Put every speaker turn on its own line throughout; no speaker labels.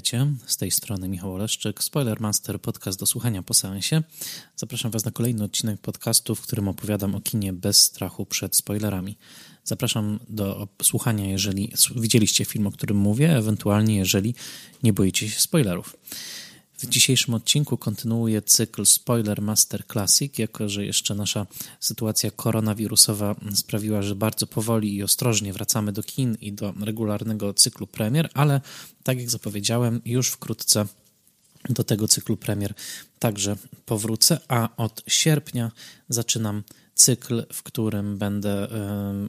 Witajcie, z tej strony Michał Oleszczyk, Spoilermaster, podcast do słuchania po seansie. Zapraszam Was na kolejny odcinek podcastu, w którym opowiadam o kinie bez strachu przed spoilerami. Zapraszam do słuchania, jeżeli widzieliście film, o którym mówię, ewentualnie jeżeli nie boicie się spoilerów. W dzisiejszym odcinku kontynuuję cykl Spoiler Master Classic, jako że jeszcze nasza sytuacja koronawirusowa sprawiła, że bardzo powoli i ostrożnie wracamy do kin i do regularnego cyklu premier, ale tak jak zapowiedziałem, już wkrótce do tego cyklu premier także powrócę, a od sierpnia zaczynam cykl, w którym będę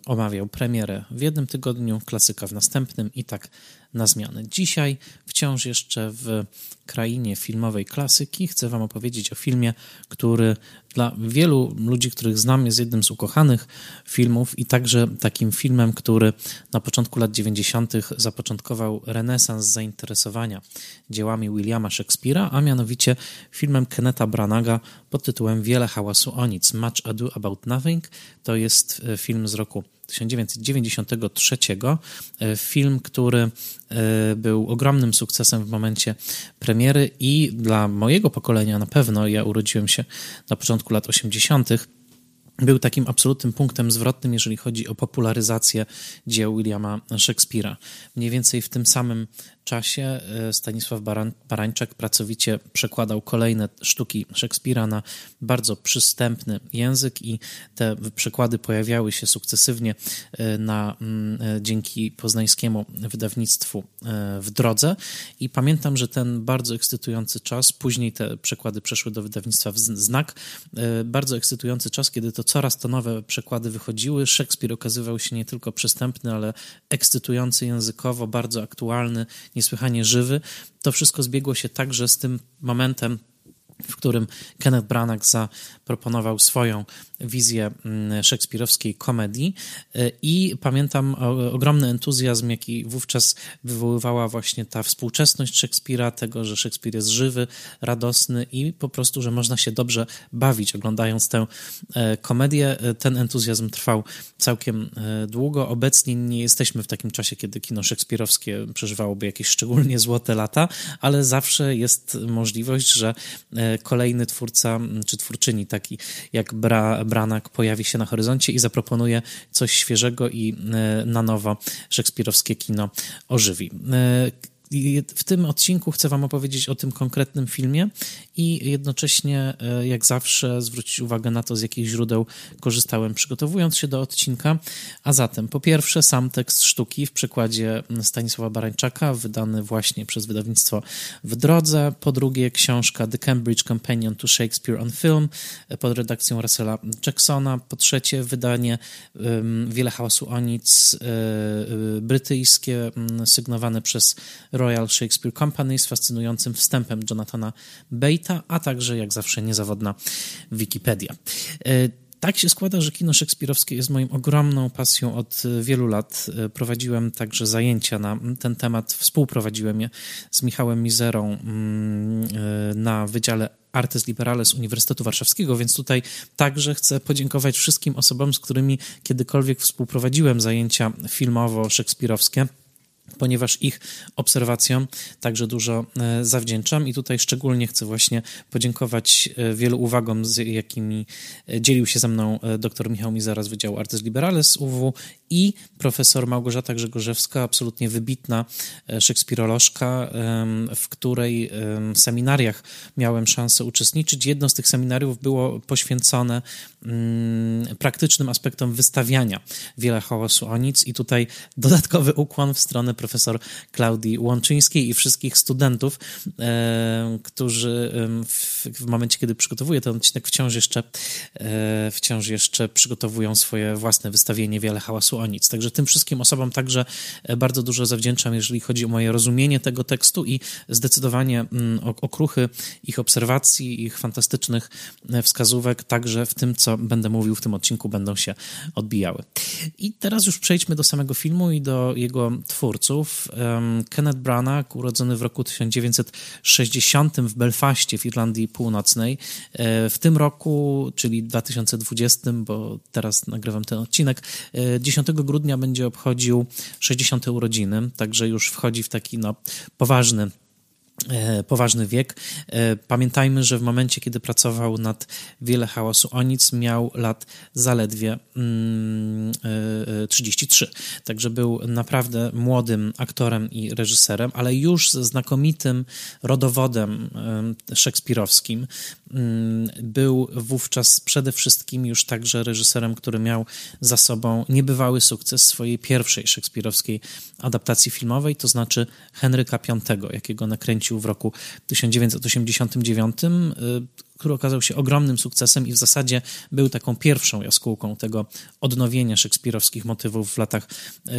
omawiał premierę w jednym tygodniu, klasyka w następnym i tak na zmianę. Dzisiaj wciąż jeszcze w krainie filmowej klasyki chcę Wam opowiedzieć o filmie, który dla wielu ludzi, których znam, jest jednym z ukochanych filmów i także takim filmem, który na początku lat 90. zapoczątkował renesans zainteresowania dziełami Williama Shakespeare'a, a mianowicie filmem Kenneta Branaga pod tytułem Wiele hałasu o nic, Much Ado About Nothing. To jest e, film z roku 1993. E, film, który e, był ogromnym sukcesem w momencie premiery i dla mojego pokolenia na pewno, ja urodziłem się na początku lat 80., był takim absolutnym punktem zwrotnym, jeżeli chodzi o popularyzację dzieł Williama Shakespeare'a. Mniej więcej w tym samym czasie e, Stanisław Baran, Barańczak pracowicie przekładał kolejne sztuki Szekspira na bardzo przystępny język i te przekłady pojawiały się sukcesywnie e, na, mm, e, dzięki poznańskiemu wydawnictwu w drodze. I pamiętam, że ten bardzo ekscytujący czas, później te przekłady przeszły do wydawnictwa w Znak, bardzo ekscytujący czas, kiedy to coraz to nowe przekłady wychodziły, Szekspir okazywał się nie tylko przystępny, ale ekscytujący językowo, bardzo aktualny, niesłychanie żywy. To wszystko zbiegło się także z tym momentem, w którym Kenneth Branagh zaproponował swoją wizję mm, szekspirowskiej komedii y, i pamiętam ogromny entuzjazm, jaki wówczas wywoływała właśnie ta współczesność Szekspira, tego, że Szekspir jest żywy, radosny i po prostu, że można się dobrze bawić oglądając tę e, komedię. E, ten entuzjazm trwał całkiem e, długo. Obecnie nie jesteśmy w takim czasie, kiedy kino szekspirowskie przeżywałoby jakieś szczególnie złote lata, ale zawsze jest możliwość, że kolejny twórca czy twórczyni, taki jak Bra Branak pojawi się na horyzoncie i zaproponuje coś świeżego i e, na nowo szekspirowskie kino ożywi. W tym odcinku chcę Wam opowiedzieć o tym konkretnym filmie i jednocześnie, e, jak zawsze, zwrócić uwagę na to, z jakich źródeł korzystałem przygotowując się do odcinka. A zatem, po pierwsze, sam tekst sztuki w przekładzie Stanisława Barańczaka, wydany właśnie przez wydawnictwo W Drodze. Po drugie, książka The Cambridge Companion to Shakespeare on Film e, pod redakcją Russella Jacksona. Po trzecie, wydanie Wiele hałasu o nic e, brytyjskie, sygnowane przez Royal Shakespeare Company z fascynującym wstępem Jonathana Bate'a, a także jak zawsze niezawodna Wikipedia. E, tak się składa, że kino szekspirowskie jest moją ogromną pasją od wielu lat. E, prowadziłem także zajęcia na ten temat, współprowadziłem je z Michałem Mizerą mm, e, na Wydziale Artes Liberales Uniwersytetu Warszawskiego, więc tutaj także chcę podziękować wszystkim osobom, z którymi kiedykolwiek współprowadziłem zajęcia filmowo-szekspirowskie ponieważ ich obserwacjom także dużo e, zawdzięczam. I tutaj szczególnie chcę właśnie podziękować e, wielu uwagom, z jakimi e, dzielił się ze mną dr Michał Mizara z Wydziału Artes Liberales UW i profesor Małgorzata Grzegorzewska, absolutnie wybitna szekspirolożka, w której seminariach miałem szansę uczestniczyć. Jedno z tych seminariów było poświęcone mm, praktycznym aspektom wystawiania Wiele hałasu o nic i tutaj dodatkowy ukłon w stronę profesor Klaudii Łączyńskiej i wszystkich studentów, e, którzy w, w, momencie, kiedy przygotowuję ten odcinek, wciąż jeszcze, e, wciąż jeszcze przygotowują swoje własne wystawienie Wiele hałasu o nic. Także tym wszystkim osobom także e, bardzo dużo zawdzięczam, jeżeli chodzi o moje rozumienie tego tekstu i zdecydowanie mm, okruchy ich obserwacji, ich fantastycznych e, wskazówek, także w tym, co będę mówił w tym odcinku, będą się odbijały. I teraz już przejdźmy do samego filmu i do jego twórców. Kenneth Branagh, urodzony w roku 1960 w Belfaście w Irlandii Północnej. E, w tym roku, czyli 2020, bo teraz nagrywam ten odcinek, 10 grudnia będzie obchodził 60. urodziny, także już wchodzi w taki no, poważny poważny wiek. E, pamiętajmy, że w momencie, kiedy pracował nad Wiele Hałasu o Nic, miał lat zaledwie 33. Mm, e, Także był naprawdę młodym aktorem i reżyserem, ale już znakomitym rodowodem szekspirowskim. Mm, był wówczas przede wszystkim już także reżyserem, który miał za sobą niebywały sukces swojej pierwszej szekspirowskiej adaptacji filmowej, to znaczy Henryka V, jakiego nakręcił w roku 1989 który okazał się ogromnym sukcesem i w zasadzie był taką pierwszą jaskółką tego odnowienia szekspirowskich motywów w latach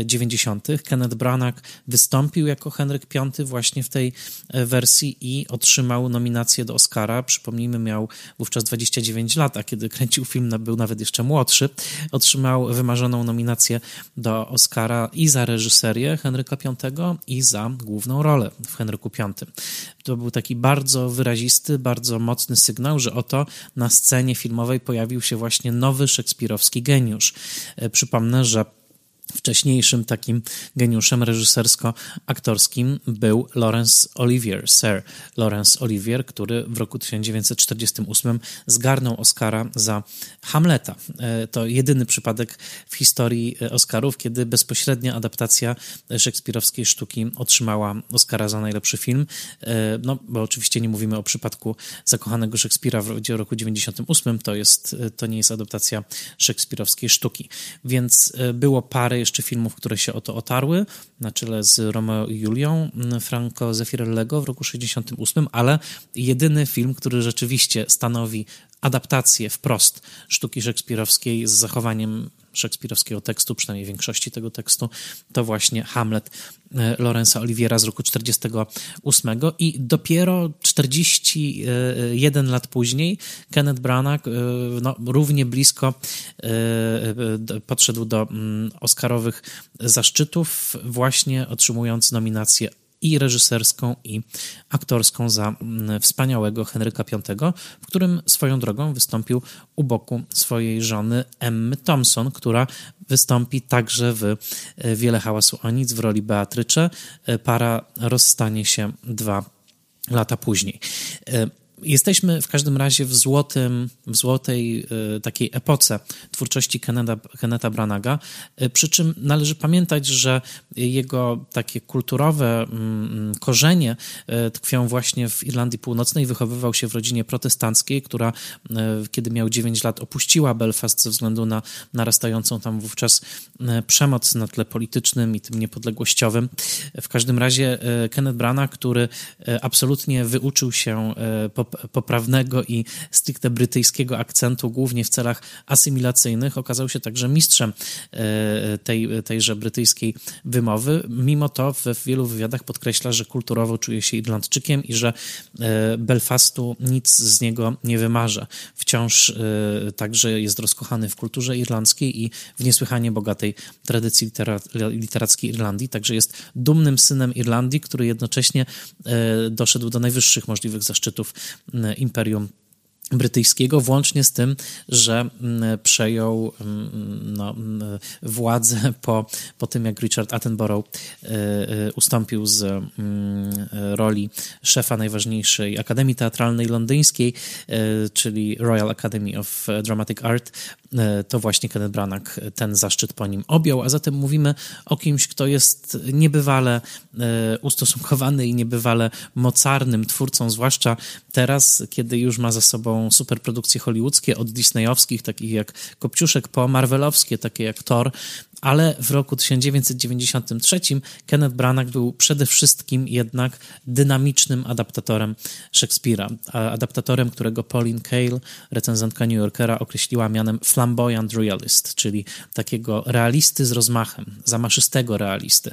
90. E, Kenneth Branagh wystąpił jako Henryk V właśnie w tej e, wersji i otrzymał nominację do Oscara. Przypomnijmy, miał wówczas 29 lat, a kiedy kręcił film, był nawet jeszcze młodszy. Otrzymał wymarzoną nominację do Oscara i za reżyserię Henryka V i za główną rolę w Henryku V. To był taki bardzo wyrazisty, bardzo mocny sygnał, że oto na scenie filmowej pojawił się właśnie nowy szekspirowski geniusz. E, przypomnę, że Wcześniejszym takim geniuszem reżysersko-aktorskim był Laurence Olivier, Sir Laurence Olivier, który w roku 1948 zgarnął Oscara za Hamleta. E, to jedyny przypadek w historii e, Oscarów, kiedy bezpośrednia adaptacja szekspirowskiej sztuki otrzymała Oscara za najlepszy film. E, no, bo oczywiście nie mówimy o przypadku zakochanego Szekspira w roku 98, to, jest, to nie jest adaptacja szekspirowskiej sztuki. Więc było parę jeszcze filmów, które się o to otarły, na czele z Romeo i Julią mm, Franco Zeffirellego w roku 68, ale jedyny film, który rzeczywiście stanowi adaptację wprost sztuki szekspirowskiej z zachowaniem szekspirowskiego tekstu, przynajmniej większości tego tekstu, to właśnie Hamlet e, Lorenza Oliviera z roku 48 i dopiero 41 lat później Kenneth Branagh e, no, równie blisko e, podszedł do mm, Oscarowych zaszczytów, właśnie otrzymując nominację i reżyserską, i aktorską za mm, wspaniałego Henryka V, w którym swoją drogą wystąpił u boku swojej żony Emmy Thompson, która wystąpi także w e, Wiele hałasu o nic w roli Beatrycze. E, para rozstanie się dwa lata później. E, Jesteśmy w każdym razie w, złotym, w złotej y, takiej epoce twórczości Kenneta, Kenneta Branaga, y, przy czym należy pamiętać, że jego takie kulturowe mm, korzenie y, tkwią właśnie w Irlandii Północnej. Wychowywał się w rodzinie protestanckiej, która kiedy miał 9 lat opuściła Belfast ze względu na narastającą tam wówczas przemoc na tle politycznym i tym niepodległościowym. W każdym razie Kenneth Branagh, który absolutnie wyuczył się po poprawnego i stricte brytyjskiego akcentu, głównie w celach asymilacyjnych, okazał się także mistrzem e, tej, tejże brytyjskiej wymowy. Mimo to w wielu wywiadach podkreśla, że kulturowo czuje się Irlandczykiem i że e, Belfastu nic z niego nie wymarza. Wciąż e, także jest rozkochany w kulturze irlandzkiej i w niesłychanie bogatej tradycji literackiej Irlandii, także jest dumnym synem Irlandii, który jednocześnie doszedł do najwyższych możliwych zaszczytów imperium brytyjskiego, włącznie z tym, że mm, przejął mm, no, mm, władzę po, po tym, jak Richard Attenborough e, e, ustąpił z roli szefa najważniejszej Akademii Teatralnej Londyńskiej, czyli Royal Academy of Dramatic Art, to właśnie Kenneth Branagh ten zaszczyt po nim objął, a zatem mówimy o kimś, kto jest niebywale ustosunkowany i niebywale mocarnym twórcą, zwłaszcza teraz, kiedy już ma za sobą superprodukcje hollywoodzkie, od disneyowskich, takich jak Kopciuszek, po marvelowskie, takie jak Thor, ale w roku 1993 Kenneth Branagh był przede wszystkim jednak dynamicznym adaptatorem Szekspira. Adaptatorem, którego Pauline Kael, recenzentka New Yorkera, określiła mianem flamboyant realist, czyli takiego realisty z rozmachem, zamaszystego realisty,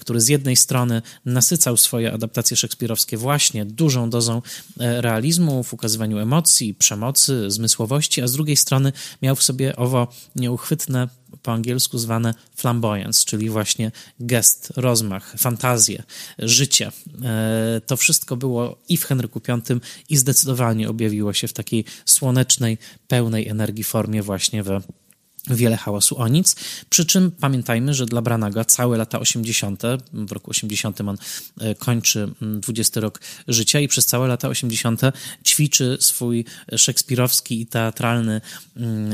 który z jednej strony nasycał swoje adaptacje szekspirowskie właśnie dużą dozą e, realizmu w ukazywaniu emocji, przemocy, zmysłowości, a z drugiej strony miał w sobie owo nieuchwytne po angielsku zwane flamboyance, czyli właśnie gest, rozmach, fantazję, życie. E, to wszystko było i w Henryku V i zdecydowanie objawiło się w takiej słonecznej, pełnej energii formie właśnie w wiele hałasu o nic. Przy czym pamiętajmy, że dla Branaga całe lata 80., w roku 80 on e, kończy 20 rok życia i przez całe lata 80 ćwiczy swój szekspirowski i teatralny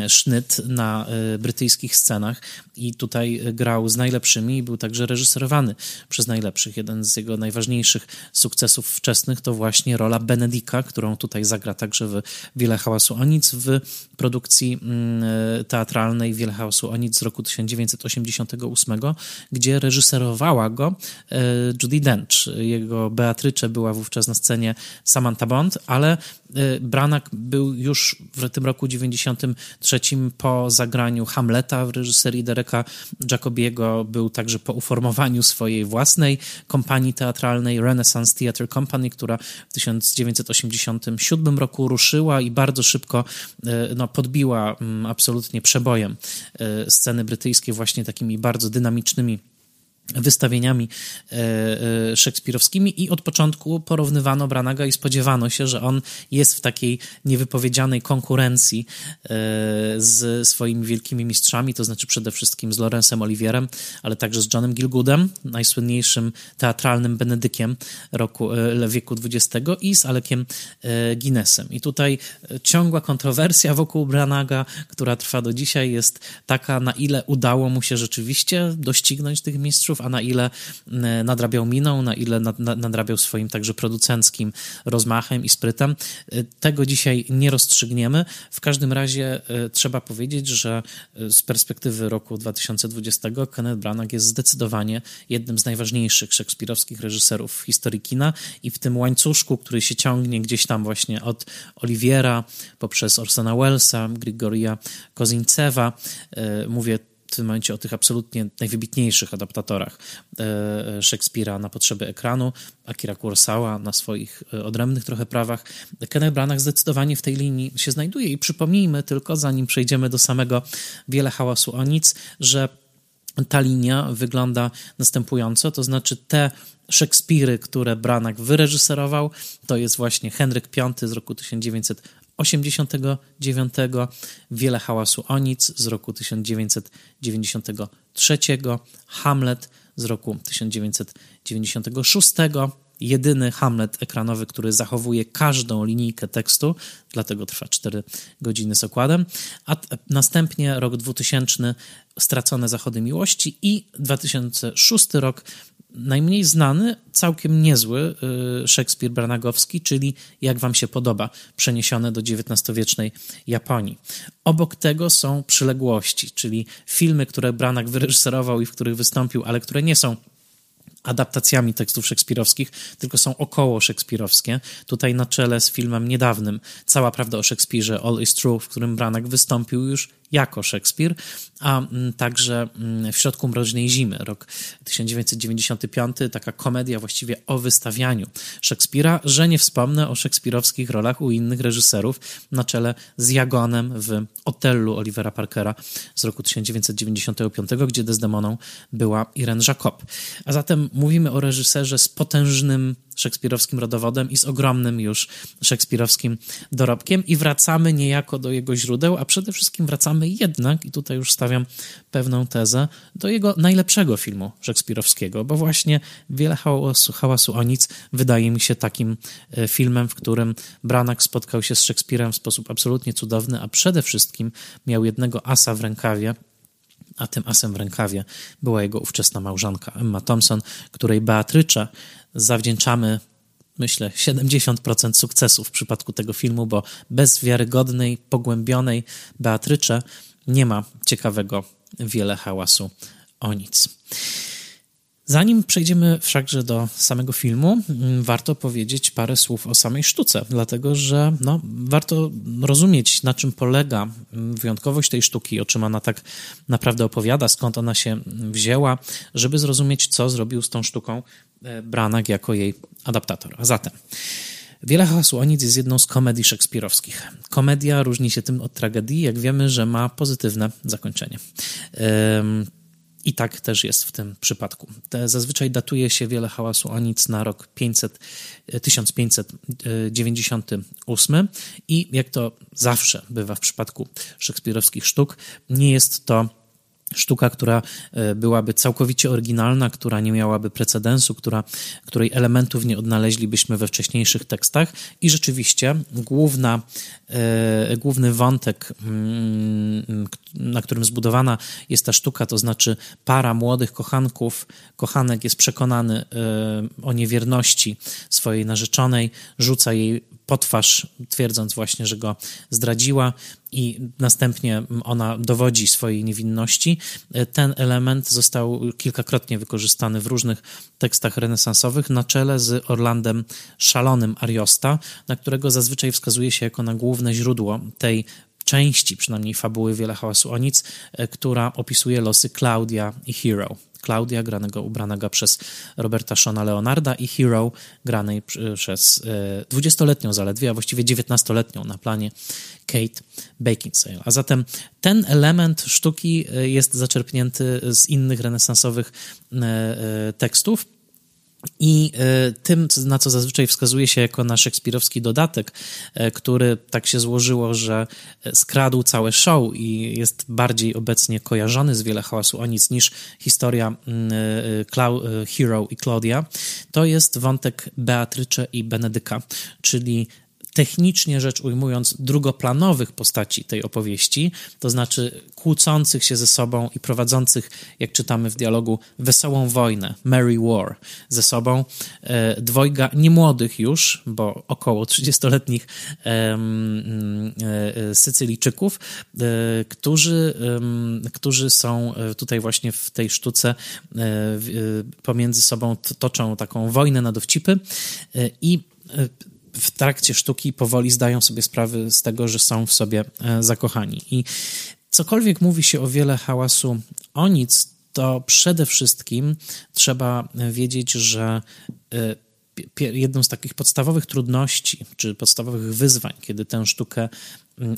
sznyt na e, brytyjskich scenach i tutaj grał z najlepszymi i był także reżyserowany przez najlepszych. Jeden z jego najważniejszych sukcesów wczesnych to właśnie rola Benedika, którą tutaj zagra także w Wiele hałasu o nic w produkcji e, teatralnej teatralnej Wielhausu o nic z roku 1988, gdzie reżyserowała go e, Judy Dench. Jego Beatrycze była wówczas na scenie Samantha Bond, ale e, Branagh był już w tym roku 93 po zagraniu Hamleta w reżyserii Dereka Jacobiego, był także po uformowaniu swojej własnej kompanii teatralnej Renaissance Theatre Company, która w 1987 roku ruszyła i bardzo szybko e, no, podbiła mm, absolutnie przebojem E, sceny brytyjskie właśnie takimi bardzo dynamicznymi wystawieniami e, e, szekspirowskimi i od początku porównywano Branaga i spodziewano się, że on jest w takiej niewypowiedzianej konkurencji e, z swoimi wielkimi mistrzami, to znaczy przede wszystkim z Lorenzem Olivierem, ale także z Johnem Gilgoodem, najsłynniejszym teatralnym Benedykiem roku, wieku XX i z Alekiem Guinnessem. I tutaj ciągła kontrowersja wokół Branaga, która trwa do dzisiaj, jest taka, na ile udało mu się rzeczywiście doścignąć tych mistrzów, a na ile e, nadrabiał miną, na ile nadrabiał swoim także producenckim rozmachem i sprytem. E, tego dzisiaj nie rozstrzygniemy. W każdym razie e, trzeba powiedzieć, że z perspektywy roku 2020 Kenneth Branagh jest zdecydowanie jednym z najważniejszych szekspirowskich reżyserów w historii kina i w tym łańcuszku, który się ciągnie gdzieś tam właśnie od Oliviera poprzez Orsona Wellesa, Grigoria Kozincewa, mówię w tym momencie o tych absolutnie najwybitniejszych adaptatorach e, Szekspira na potrzeby ekranu, Akira Kurosawa na swoich e, odrębnych trochę prawach. Kenneth Branagh zdecydowanie w tej linii się znajduje i przypomnijmy tylko, zanim przejdziemy do samego Wiele hałasu o nic, że ta linia wygląda następująco, to znaczy te Szekspiry, które Branagh wyreżyserował, to jest właśnie Henryk V z roku 1900 89, Wiele hałasu o nic z roku 1993, Hamlet z roku 1996, jedyny Hamlet ekranowy, który zachowuje każdą linijkę tekstu, dlatego trwa 4 godziny z okładem, a następnie rok 2000 Stracone zachody miłości i 2006 rok najmniej znany, całkiem niezły y, Szekspir Branagowski, czyli Jak Wam się podoba, przeniesione do XIX-wiecznej Japonii. Obok tego są przyległości, czyli filmy, które Branagh wyreżyserował i w których wystąpił, ale które nie są adaptacjami tekstów szekspirowskich, tylko są około szekspirowskie. Tutaj na czele z filmem niedawnym Cała prawda o Szekspirze, All is True, w którym Branagh wystąpił już jako Szekspir, a mm, także mm, W środku mroźnej zimy, rok 1995, taka komedia właściwie o wystawianiu Szekspira, że nie wspomnę o szekspirowskich rolach u innych reżyserów, na czele z Jagonem w Otellu Olivera Parkera z roku 1995, gdzie Desdemoną była Irene Jacob. A zatem mówimy o reżyserze z potężnym szekspirowskim rodowodem i z ogromnym już szekspirowskim dorobkiem. I wracamy niejako do jego źródeł, a przede wszystkim wracamy jednak, i tutaj już stawiam pewną tezę, do jego najlepszego filmu szekspirowskiego, bo właśnie Wiele hałasu, hałasu o nic wydaje mi się takim e, filmem, w którym Branagh spotkał się z Szekspirem w sposób absolutnie cudowny, a przede wszystkim miał jednego asa w rękawie, a tym asem w rękawie była jego ówczesna małżonka Emma Thompson, której Beatrycze zawdzięczamy myślę, 70% sukcesu w przypadku tego filmu, bo bez wiarygodnej, pogłębionej Beatrycze nie ma ciekawego wiele hałasu o nic. Zanim przejdziemy wszakże do samego filmu, mm, warto powiedzieć parę słów o samej sztuce, dlatego że no, warto rozumieć, na czym polega mm, wyjątkowość tej sztuki, o czym ona tak naprawdę opowiada, skąd ona się wzięła, żeby zrozumieć, co zrobił z tą sztuką Branagh jako jej adaptator. A zatem. Wiele hałasu o nic jest jedną z komedii szekspirowskich. Komedia różni się tym od tragedii, jak wiemy, że ma pozytywne zakończenie. I tak też jest w tym przypadku. Zazwyczaj datuje się wiele hałasu o nic na rok 500, 1598 i jak to zawsze bywa w przypadku szekspirowskich sztuk, nie jest to sztuka, która e, byłaby całkowicie oryginalna, która nie miałaby precedensu, która, której elementów nie odnaleźlibyśmy we wcześniejszych tekstach. I rzeczywiście główna, e, główny wątek, mm, na którym zbudowana jest ta sztuka, to znaczy para młodych kochanków, kochanek jest przekonany e, o niewierności swojej narzeczonej, rzuca jej potwarz, twierdząc właśnie, że go zdradziła i następnie ona dowodzi swojej niewinności. Ten element został kilkakrotnie wykorzystany w różnych tekstach renesansowych na czele z Orlandem Szalonym Ariosta, na którego zazwyczaj wskazuje się jako na główne źródło tej części, przynajmniej fabuły Wiele Hałasu o Nic, która opisuje losy Claudia i Hero. Claudia, granego, ubranego przez Roberta Shona Leonarda i Hero, granej przez 20-letnią e, zaledwie, a właściwie 19-letnią na planie Kate Beckinsale. A zatem ten element sztuki e, jest zaczerpnięty z innych renesansowych e, tekstów, i e, tym, na co zazwyczaj wskazuje się jako na szekspirowski dodatek, e, który tak się złożyło, że skradł całe show i jest bardziej obecnie kojarzony z wiele hałasu o nic niż historia mm, e, Hero i Claudia, to jest wątek Beatrycze i Benedyka, czyli technicznie rzecz ujmując, drugoplanowych postaci tej opowieści, to znaczy kłócących się ze sobą i prowadzących, jak czytamy w dialogu, wesołą wojnę, Merry War, ze sobą. E, dwojga niemłodych już, bo około 30-letnich e, e, Sycylijczyków, którzy, którzy są tutaj właśnie w tej sztuce pomiędzy sobą toczą taką wojnę na dowcipy i w trakcie sztuki powoli zdają sobie sprawy z tego, że są w sobie e, zakochani. I cokolwiek mówi się o wiele hałasu o nic, to przede wszystkim trzeba wiedzieć, że e, jedną z takich podstawowych trudności, czy podstawowych wyzwań, kiedy tę sztukę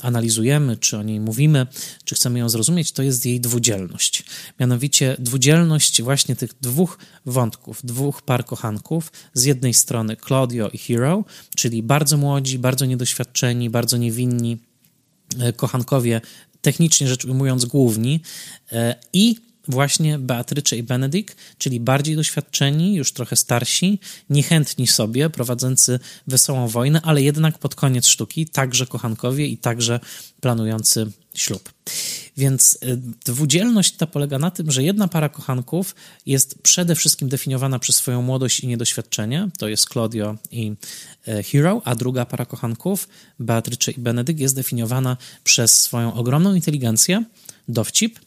analizujemy, czy o niej mówimy, czy chcemy ją zrozumieć, to jest jej dwudzielność. Mianowicie dwudzielność właśnie tych dwóch wątków, dwóch par kochanków, z jednej strony Claudio i Hero, czyli bardzo młodzi, bardzo niedoświadczeni, bardzo niewinni e, kochankowie, technicznie rzecz ujmując główni, e, i właśnie Beatrycze i Benedykt, czyli bardziej doświadczeni, już trochę starsi, niechętni sobie, prowadzący wesołą wojnę, ale jednak pod koniec sztuki także kochankowie i także planujący ślub. Więc y, dwudzielność ta polega na tym, że jedna para kochanków jest przede wszystkim definiowana przez swoją młodość i niedoświadczenie, to jest Claudio i e, Hero, a druga para kochanków, Beatrycze i Benedykt, jest definiowana przez swoją ogromną inteligencję, dowcip,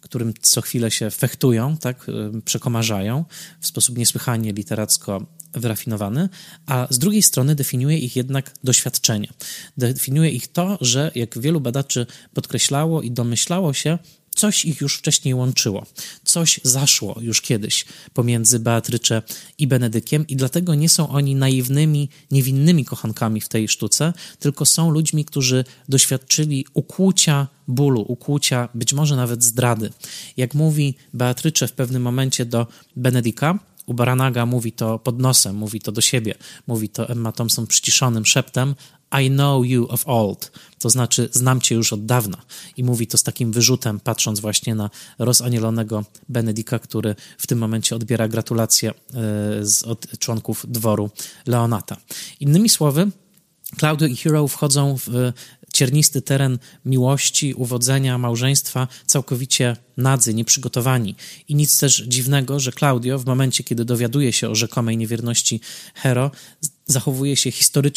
którym co chwilę się fechtują, tak, y, przekomarzają w sposób niesłychanie literacko wyrafinowany, a z drugiej strony definiuje ich jednak doświadczenie. Definiuje ich to, że jak wielu badaczy podkreślało i domyślało się, coś ich już wcześniej łączyło, coś zaszło już kiedyś pomiędzy Beatrycze i Benedykiem i dlatego nie są oni naiwnymi, niewinnymi kochankami w tej sztuce, tylko są ludźmi, którzy doświadczyli ukłucia bólu, ukłucia, być może nawet zdrady. Jak mówi Beatrycze w pewnym momencie do Benedika, u Baranaga mówi to pod nosem, mówi to do siebie, mówi to Emma Thompson przyciszonym szeptem, I know you of old, to znaczy znam cię już od dawna. I mówi to z takim wyrzutem, patrząc właśnie na rozanielonego Benedika, który w tym momencie odbiera gratulacje e, z, od członków dworu Leonata. Innymi słowy, Claudio i Hero wchodzą w ciernisty teren miłości, uwodzenia, małżeństwa, całkowicie nadzy, nieprzygotowani. I nic też dziwnego, że Claudio w momencie, kiedy dowiaduje się o rzekomej niewierności Hero, zachowuje się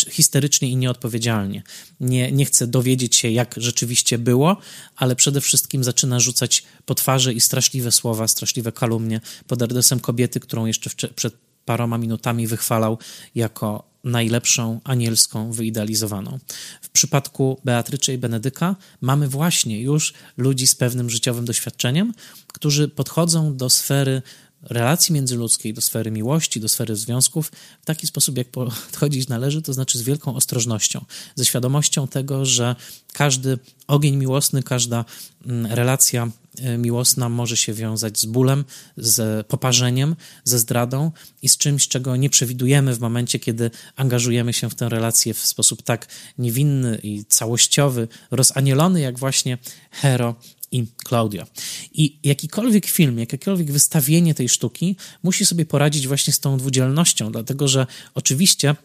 histerycznie i nieodpowiedzialnie. Nie, nie chce dowiedzieć się, jak rzeczywiście było, ale przede wszystkim zaczyna rzucać po twarzy i straszliwe słowa, straszliwe kalumnie pod adresem kobiety, którą jeszcze przed paroma minutami wychwalał jako najlepszą anielską wyidealizowaną. W przypadku Beatryczy i Benedyka mamy właśnie już ludzi z pewnym życiowym doświadczeniem, którzy podchodzą do sfery relacji międzyludzkiej, do sfery miłości, do sfery związków w taki sposób, jak podchodzić należy, to znaczy z wielką ostrożnością, ze świadomością tego, że każdy ogień miłosny, każda mm, relacja miłosna może się wiązać z bólem, z poparzeniem, ze zdradą i z czymś, czego nie przewidujemy w momencie, kiedy angażujemy się w tę relację w sposób tak niewinny i całościowy, rozanielony, jak właśnie Hero i Claudia. I jakikolwiek film, jakiekolwiek wystawienie tej sztuki musi sobie poradzić właśnie z tą dwudzielnością, dlatego że oczywiście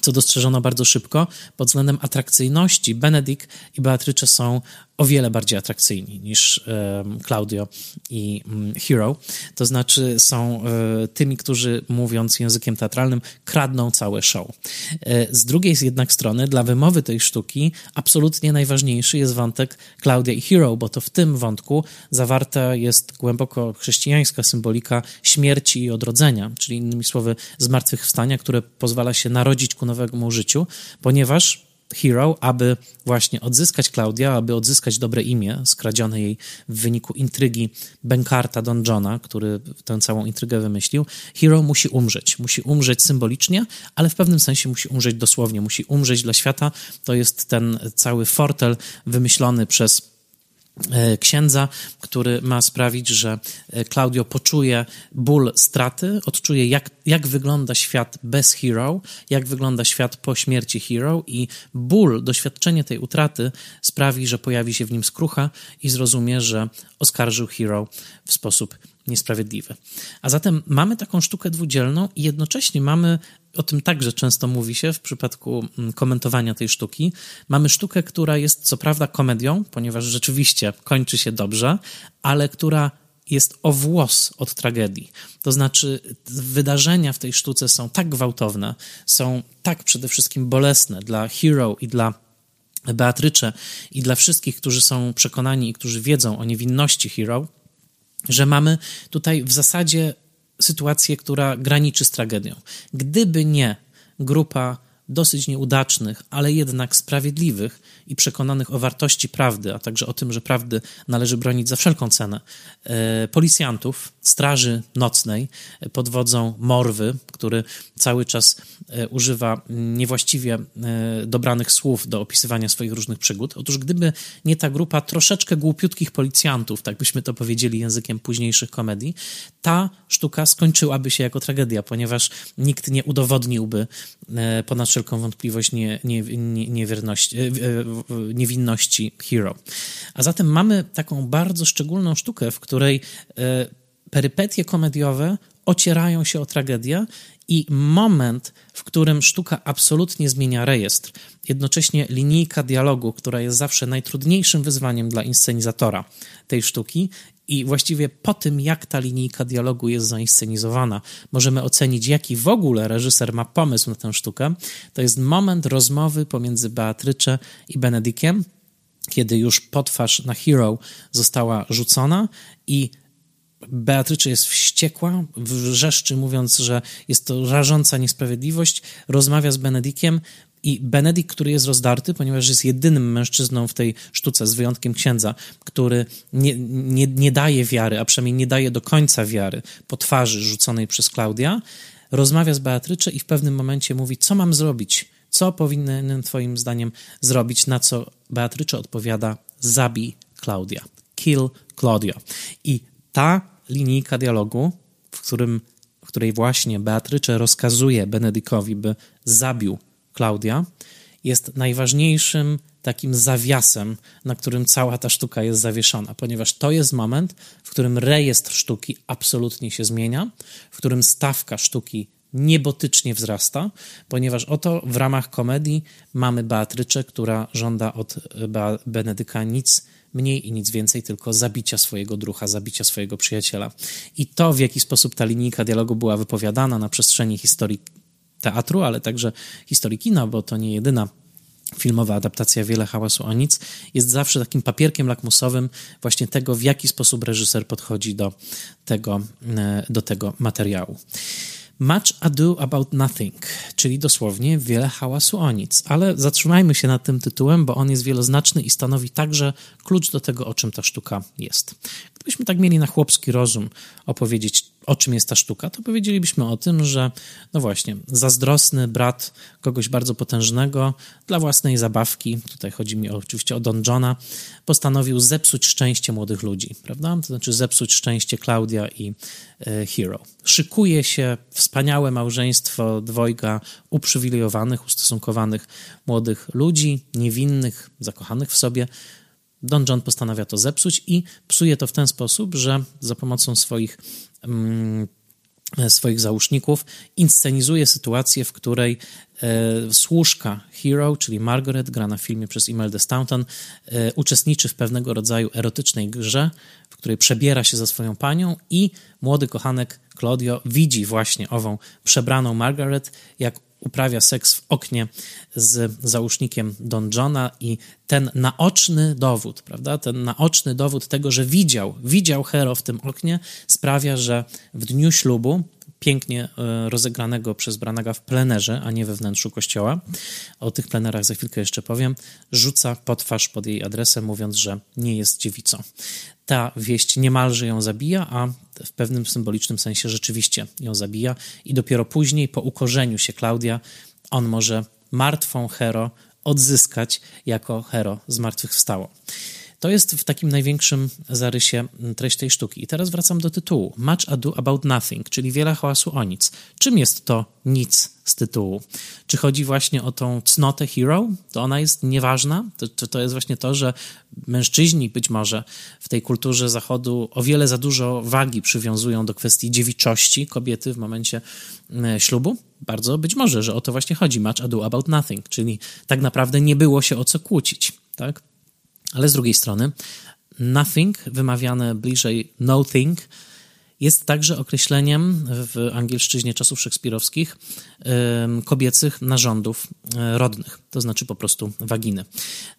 co dostrzeżono bardzo szybko, pod względem atrakcyjności Benedict i Beatrice są o wiele bardziej atrakcyjni niż Claudio i mm, Hero. To znaczy są e, tymi, którzy mówiąc językiem teatralnym kradną całe show. E, z drugiej jednak strony dla wymowy tej sztuki absolutnie najważniejszy jest wątek Claudia i Hero, bo to w tym wątku zawarta jest głęboko chrześcijańska symbolika śmierci i odrodzenia, czyli innymi słowy zmartwychwstania, które pozwala się narodzić ku nowemu życiu, ponieważ Hero, aby właśnie odzyskać Klaudia, aby odzyskać dobre imię skradzione jej w wyniku intrygi Benkarta Don Johna, który tę całą intrygę wymyślił. Hero musi umrzeć. Musi umrzeć symbolicznie, ale w pewnym sensie musi umrzeć dosłownie. Musi umrzeć dla świata. To jest ten cały fortel wymyślony przez księdza, który ma sprawić, że e, Claudio poczuje ból straty, odczuje jak, jak wygląda świat bez Hero, jak wygląda świat po śmierci Hero i ból, doświadczenie tej utraty sprawi, że pojawi się w nim skrucha i zrozumie, że oskarżył Hero w sposób niesprawiedliwy. A zatem mamy taką sztukę dwudzielną i jednocześnie mamy o tym także często mówi się w przypadku mm, komentowania tej sztuki. Mamy sztukę, która jest co prawda komedią, ponieważ rzeczywiście kończy się dobrze, ale która jest o włos od tragedii. To znaczy, wydarzenia w tej sztuce są tak gwałtowne, są tak przede wszystkim bolesne dla Hero i dla Beatrycze i dla wszystkich, którzy są przekonani i którzy wiedzą o niewinności Hero, że mamy tutaj w zasadzie sytuację, która graniczy z tragedią. Gdyby nie grupa dosyć nieudacznych, ale jednak sprawiedliwych i przekonanych o wartości prawdy, a także o tym, że prawdy należy bronić za wszelką cenę, e, policjantów, straży nocnej pod wodzą Morwy, który cały czas e, używa niewłaściwie e, dobranych słów do opisywania swoich różnych przygód. Otóż gdyby nie ta grupa troszeczkę głupiutkich policjantów, tak byśmy to powiedzieli językiem późniejszych komedii, ta sztuka skończyłaby się jako tragedia, ponieważ nikt nie udowodniłby ponad wszelką wątpliwość nie, nie, nie, niewierności, niewinności Hero. A zatem mamy taką bardzo szczególną sztukę, w której e, perypetie komediowe ocierają się o tragedię i moment, w którym sztuka absolutnie zmienia rejestr, jednocześnie linijka dialogu, która jest zawsze najtrudniejszym wyzwaniem dla inscenizatora tej sztuki, i właściwie po tym, jak ta linijka dialogu jest zainscenizowana, możemy ocenić, jaki w ogóle reżyser ma pomysł na tę sztukę. To jest moment rozmowy pomiędzy Beatrycze i Benedikiem, kiedy już potwarz na Hero została rzucona i Beatrycze jest wściekła, wrzeszczy, mówiąc, że jest to rażąca niesprawiedliwość, rozmawia z Benedikiem, i Benedykt, który jest rozdarty, ponieważ jest jedynym mężczyzną w tej sztuce, z wyjątkiem księdza, który nie, nie, nie daje wiary, a przynajmniej nie daje do końca wiary po twarzy rzuconej przez Klaudia, rozmawia z Beatrycze i w pewnym momencie mówi, co mam zrobić, co powinienem twoim zdaniem zrobić, na co Beatrycze odpowiada, zabij Klaudia, kill Claudia. I ta linijka dialogu, w, którym, w której właśnie Beatrycze rozkazuje Benedykowi, by zabił Klaudia, jest najważniejszym takim zawiasem, na którym cała ta sztuka jest zawieszona, ponieważ to jest moment, w którym rejestr sztuki absolutnie się zmienia, w którym stawka sztuki niebotycznie wzrasta, ponieważ oto w ramach komedii mamy Beatryczę, która żąda od Benedyka nic mniej i nic więcej, tylko zabicia swojego drucha, zabicia swojego przyjaciela. I to, w jaki sposób ta linijka dialogu była wypowiadana na przestrzeni historii teatru, ale także historii kina, bo to nie jedyna filmowa adaptacja Wiele hałasu o nic, jest zawsze takim papierkiem lakmusowym właśnie tego, w jaki sposób reżyser podchodzi do tego, e, do tego materiału. Much Ado About Nothing, czyli dosłownie wiele hałasu o nic, ale zatrzymajmy się nad tym tytułem, bo on jest wieloznaczny i stanowi także klucz do tego, o czym ta sztuka jest. Gdybyśmy tak mieli na chłopski rozum opowiedzieć, o czym jest ta sztuka, to powiedzielibyśmy o tym, że no właśnie, zazdrosny brat kogoś bardzo potężnego dla własnej zabawki, tutaj chodzi mi oczywiście o Don Johna, postanowił zepsuć szczęście młodych ludzi, prawda? To znaczy zepsuć szczęście Klaudia i e, Hero. Szykuje się wspaniałe małżeństwo dwojga uprzywilejowanych, ustosunkowanych młodych ludzi, niewinnych, zakochanych w sobie, Don John postanawia to zepsuć i psuje to w ten sposób, że za pomocą swoich, mm, swoich załóżników inscenizuje sytuację, w której e, służka Hero, czyli Margaret, grana w filmie przez Imelda Staunton, e, uczestniczy w pewnego rodzaju erotycznej grze, w której przebiera się za swoją panią i młody kochanek Claudio widzi właśnie ową przebraną Margaret, jak uprawia seks w oknie z załóżnikiem Don Johna i ten naoczny dowód, prawda, ten naoczny dowód tego, że widział, widział Hero w tym oknie, sprawia, że w dniu ślubu, pięknie e, rozegranego przez Branaga w plenerze, a nie we wnętrzu kościoła, o tych plenerach za chwilkę jeszcze powiem, rzuca potwarz pod jej adresem, mówiąc, że nie jest dziewicą. Ta wieść niemalże ją zabija, a w pewnym symbolicznym sensie rzeczywiście ją zabija i dopiero później, po ukorzeniu się Klaudia, on może martwą Hero odzyskać jako Hero zmartwychwstało. To jest w takim największym zarysie treść tej sztuki. I teraz wracam do tytułu. Much ado about nothing, czyli wiele hałasu o nic. Czym jest to nic z tytułu? Czy chodzi właśnie o tą cnotę hero? To ona jest nieważna? To, to, to jest właśnie to, że mężczyźni być może w tej kulturze zachodu o wiele za dużo wagi przywiązują do kwestii dziewiczości kobiety w momencie e, ślubu? Bardzo być może, że o to właśnie chodzi. Much ado about nothing, czyli tak naprawdę nie było się o co kłócić, tak? Ale z drugiej strony, nothing, wymawiane bliżej nothing, jest także określeniem w angielszczyźnie czasów szekspirowskich kobiecych narządów e, rodnych, to znaczy po prostu waginy.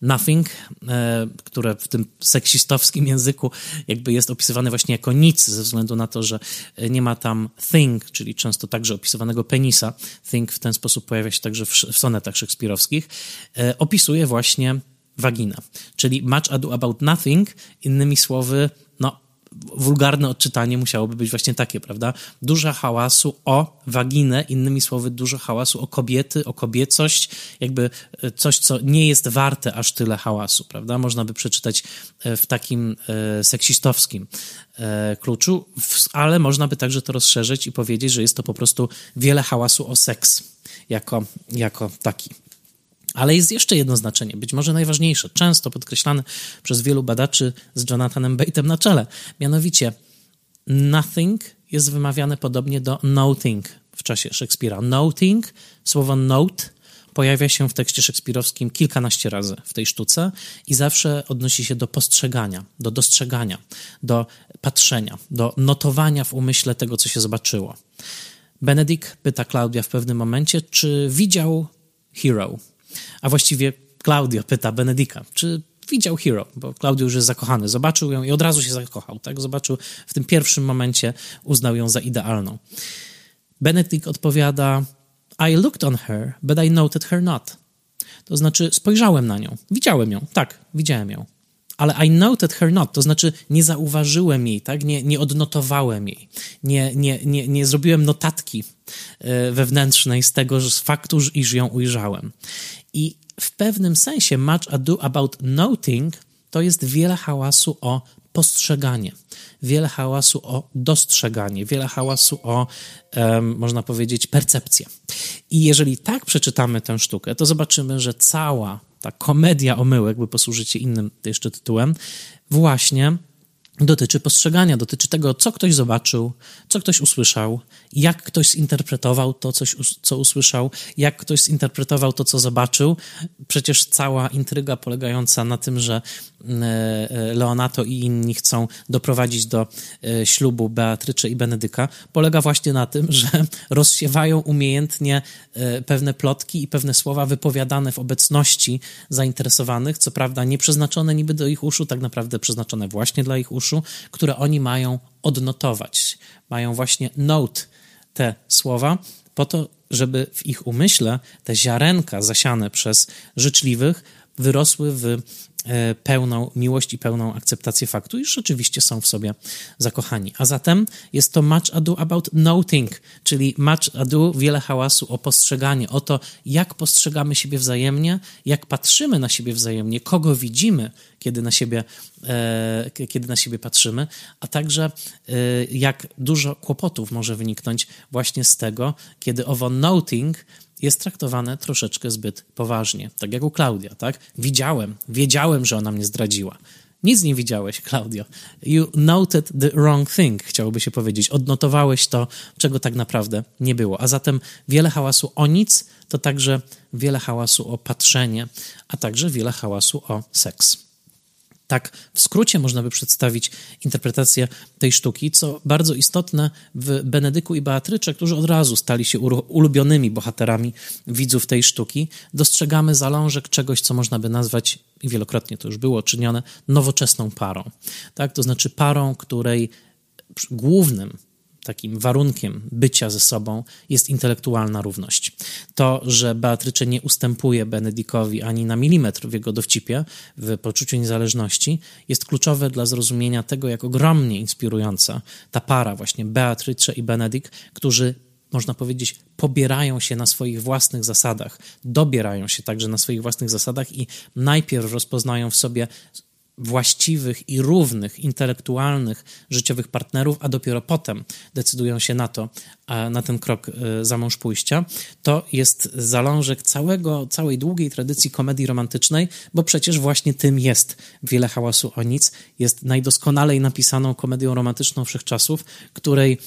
Nothing, e, które w tym seksistowskim języku jakby jest opisywane właśnie jako nic, ze względu na to, że nie ma tam thing, czyli często także opisywanego penisa. Thing w ten sposób pojawia się także w sonetach szekspirowskich. E, opisuje właśnie wagina. Czyli much ado about nothing, innymi słowy, no, wulgarne odczytanie musiałoby być właśnie takie, prawda? Dużo hałasu o waginę, innymi słowy, dużo hałasu o kobiety, o kobiecość, jakby e, coś, co nie jest warte aż tyle hałasu, prawda? Można by przeczytać e, w takim e, seksistowskim kluczu, ale można by także to rozszerzyć i powiedzieć, że jest to po prostu wiele hałasu o seks jako, jako taki. Ale jest jeszcze jedno znaczenie, być może najważniejsze, często podkreślane przez wielu badaczy z Jonathanem Bate'em na czele. Mianowicie, nothing jest wymawiane podobnie do nothing w czasie Szekspira. Nothing, słowo note pojawia się w tekście szekspirowskim kilkanaście razy w tej sztuce i zawsze odnosi się do postrzegania, do dostrzegania, do patrzenia, do notowania w umyśle tego, co się zobaczyło. Benedykt pyta Klaudia w pewnym momencie, czy widział Hero, a właściwie Claudio pyta Benedika, czy widział Hero, bo Claudio już jest zakochany. Zobaczył ją i od razu się zakochał, tak? Zobaczył w tym pierwszym momencie, uznał ją za idealną. Benedict odpowiada, I looked on her, but I noted her not. To znaczy, spojrzałem na nią, widziałem ją, tak, widziałem ją. Ale I noted her not, to znaczy nie zauważyłem jej, tak? nie, nie odnotowałem jej, nie, nie, nie, nie zrobiłem notatki e, wewnętrznej z tego, z faktu, iż ją ujrzałem. I w pewnym sensie much ado about noting to jest wiele hałasu o postrzeganie, wiele hałasu o dostrzeganie, wiele hałasu o, um, można powiedzieć, percepcję. I jeżeli tak przeczytamy tę sztukę, to zobaczymy, że cała ta komedia omyłek, by posłużyć się innym jeszcze tytułem, właśnie dotyczy postrzegania, dotyczy tego, co ktoś zobaczył, co ktoś usłyszał, jak ktoś zinterpretował to, coś, co usłyszał, jak ktoś zinterpretował to, co zobaczył. Przecież cała intryga polegająca na tym, że e, e, Leonato i inni chcą doprowadzić do e, ślubu Beatrycze i Benedyka, polega właśnie na tym, że rozsiewają umiejętnie pewne plotki i pewne słowa wypowiadane w obecności zainteresowanych, co prawda nie przeznaczone niby do ich uszu, tak naprawdę przeznaczone właśnie dla ich uszu, które oni mają odnotować. Mają właśnie note te słowa, po to, żeby w ich umyśle te ziarenka zasiane przez życzliwych wyrosły w pełną miłość i pełną akceptację faktu, iż rzeczywiście są w sobie zakochani. A zatem jest to much ado about noting, czyli much ado, wiele hałasu o postrzeganie, o to, jak postrzegamy siebie wzajemnie, jak patrzymy na siebie wzajemnie, kogo widzimy, kiedy na siebie, e, kiedy na siebie patrzymy, a także e, jak dużo kłopotów może wyniknąć właśnie z tego, kiedy owo noting jest traktowane troszeczkę zbyt poważnie. Tak jak u Klaudia, tak? Widziałem, wiedziałem, że ona mnie zdradziła. Nic nie widziałeś, Claudio. You noted the wrong thing, chciałoby się powiedzieć. Odnotowałeś to, czego tak naprawdę nie było. A zatem wiele hałasu o nic, to także wiele hałasu o patrzenie, a także wiele hałasu o seks. Tak w skrócie można by przedstawić interpretację tej sztuki, co bardzo istotne w Benedyku i Beatrycze, którzy od razu stali się ulubionymi bohaterami widzów tej sztuki, dostrzegamy zalążek czegoś, co można by nazwać, i wielokrotnie to już było czynione, nowoczesną parą. Tak? To znaczy parą, której głównym takim warunkiem bycia ze sobą jest intelektualna równość. To, że Beatrycze nie ustępuje Benedikowi ani na milimetr w jego dowcipie, w poczuciu niezależności, jest kluczowe dla zrozumienia tego, jak ogromnie inspirująca ta para, właśnie Beatrycze i Benedik, którzy można powiedzieć, pobierają się na swoich własnych zasadach, dobierają się także na swoich własnych zasadach i najpierw rozpoznają w sobie właściwych i równych, intelektualnych, życiowych partnerów, a dopiero potem decydują się na to, na ten krok e, za mąż pójścia, to jest zalążek całego, całej długiej tradycji komedii romantycznej, bo przecież właśnie tym jest Wiele hałasu o nic, jest najdoskonalej napisaną komedią romantyczną wszechczasów, której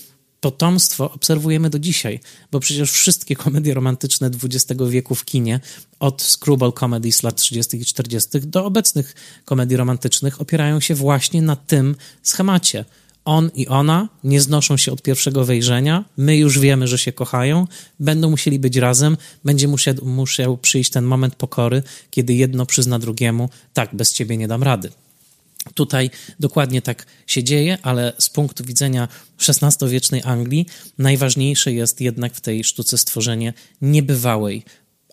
potomstwo obserwujemy do dzisiaj, bo przecież wszystkie komedie romantyczne XX wieku w kinie, od screwball comedy z lat 30. i 40. do obecnych komedii romantycznych, opierają się właśnie na tym schemacie. On i ona nie znoszą się od pierwszego wejrzenia, my już wiemy, że się kochają, będą musieli być razem, będzie musiał, musiał przyjść ten moment pokory, kiedy jedno przyzna drugiemu, tak, bez ciebie nie dam rady. Tutaj dokładnie tak się dzieje, ale z punktu widzenia XVI-wiecznej Anglii najważniejsze jest jednak w tej sztuce stworzenie niebywałej,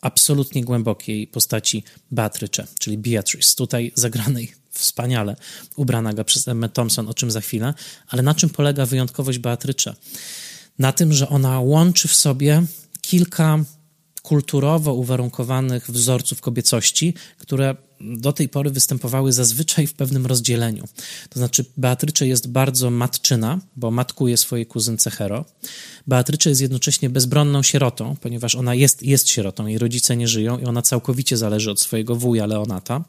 absolutnie głębokiej postaci Beatrycze, czyli Beatrice, tutaj zagranej wspaniale, ubrana przez Emma Thompson, o czym za chwilę, ale na czym polega wyjątkowość Beatrycze? Na tym, że ona łączy w sobie kilka kulturowo uwarunkowanych wzorców kobiecości, które do tej pory występowały zazwyczaj w pewnym rozdzieleniu. To znaczy, Beatrycze jest bardzo matczyna, bo matkuje swojej kuzynce Hero. Beatrycze jest jednocześnie bezbronną sierotą, ponieważ ona jest, jest sierotą, jej rodzice nie żyją i ona całkowicie zależy od swojego wuja Leonata.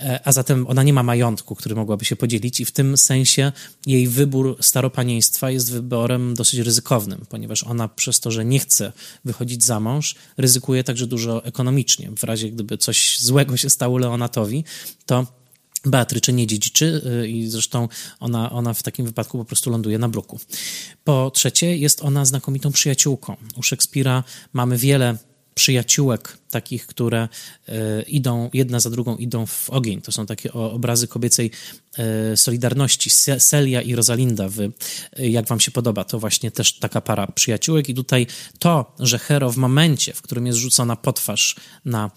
E, a zatem ona nie ma majątku, który mogłaby się podzielić, i w tym sensie jej wybór staropanieństwa jest wyborem dosyć ryzykownym, ponieważ ona przez to, że nie chce wychodzić za mąż, ryzykuje także dużo ekonomicznie. W razie gdyby coś złego się stało Leonatowi, to Beatrycze nie dziedziczy y, i zresztą ona, ona w takim wypadku po prostu ląduje na bruku. Po trzecie, jest ona znakomitą przyjaciółką. U Szekspira mamy wiele przyjaciółek, takich, które e, idą, jedna za drugą idą w ogień. To są takie obrazy kobiecej e, solidarności. Celia i Rosalinda, w, e, jak wam się podoba, to właśnie też taka para przyjaciółek i tutaj to, że Hero w momencie, w którym jest rzucona potwarz na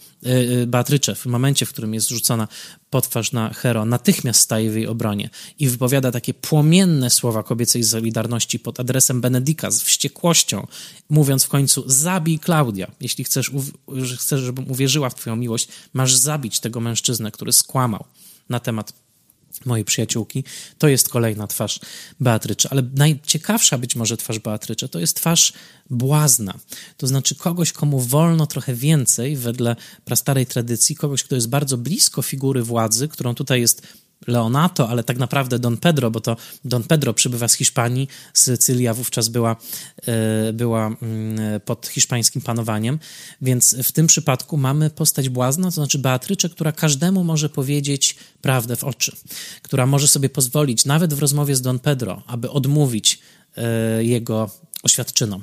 Beatrycze, w momencie, w którym jest rzucona potwarz na Hero, natychmiast staje w jej obronie i wypowiada takie płomienne słowa kobiecej solidarności pod adresem Benedika z wściekłością, mówiąc w końcu zabij Klaudia, jeśli chcesz, chcesz, żebym uwierzyła w Twoją miłość, masz zabić tego mężczyznę, który skłamał na temat mojej przyjaciółki. To jest kolejna twarz Beatrycze, ale najciekawsza być może twarz Beatrycze to jest twarz błazna. To znaczy kogoś, komu wolno trochę więcej wedle prastarej tradycji, kogoś, kto jest bardzo blisko figury władzy, którą tutaj jest Leonato, ale tak naprawdę Don Pedro, bo to Don Pedro przybywa z Hiszpanii, Sycylia wówczas była, e, była mm, pod hiszpańskim panowaniem, więc w tym przypadku mamy postać błazna, to znaczy Beatrycze, która każdemu może powiedzieć prawdę w oczy, która może sobie pozwolić, nawet w rozmowie z Don Pedro, aby odmówić jego oświadczyną.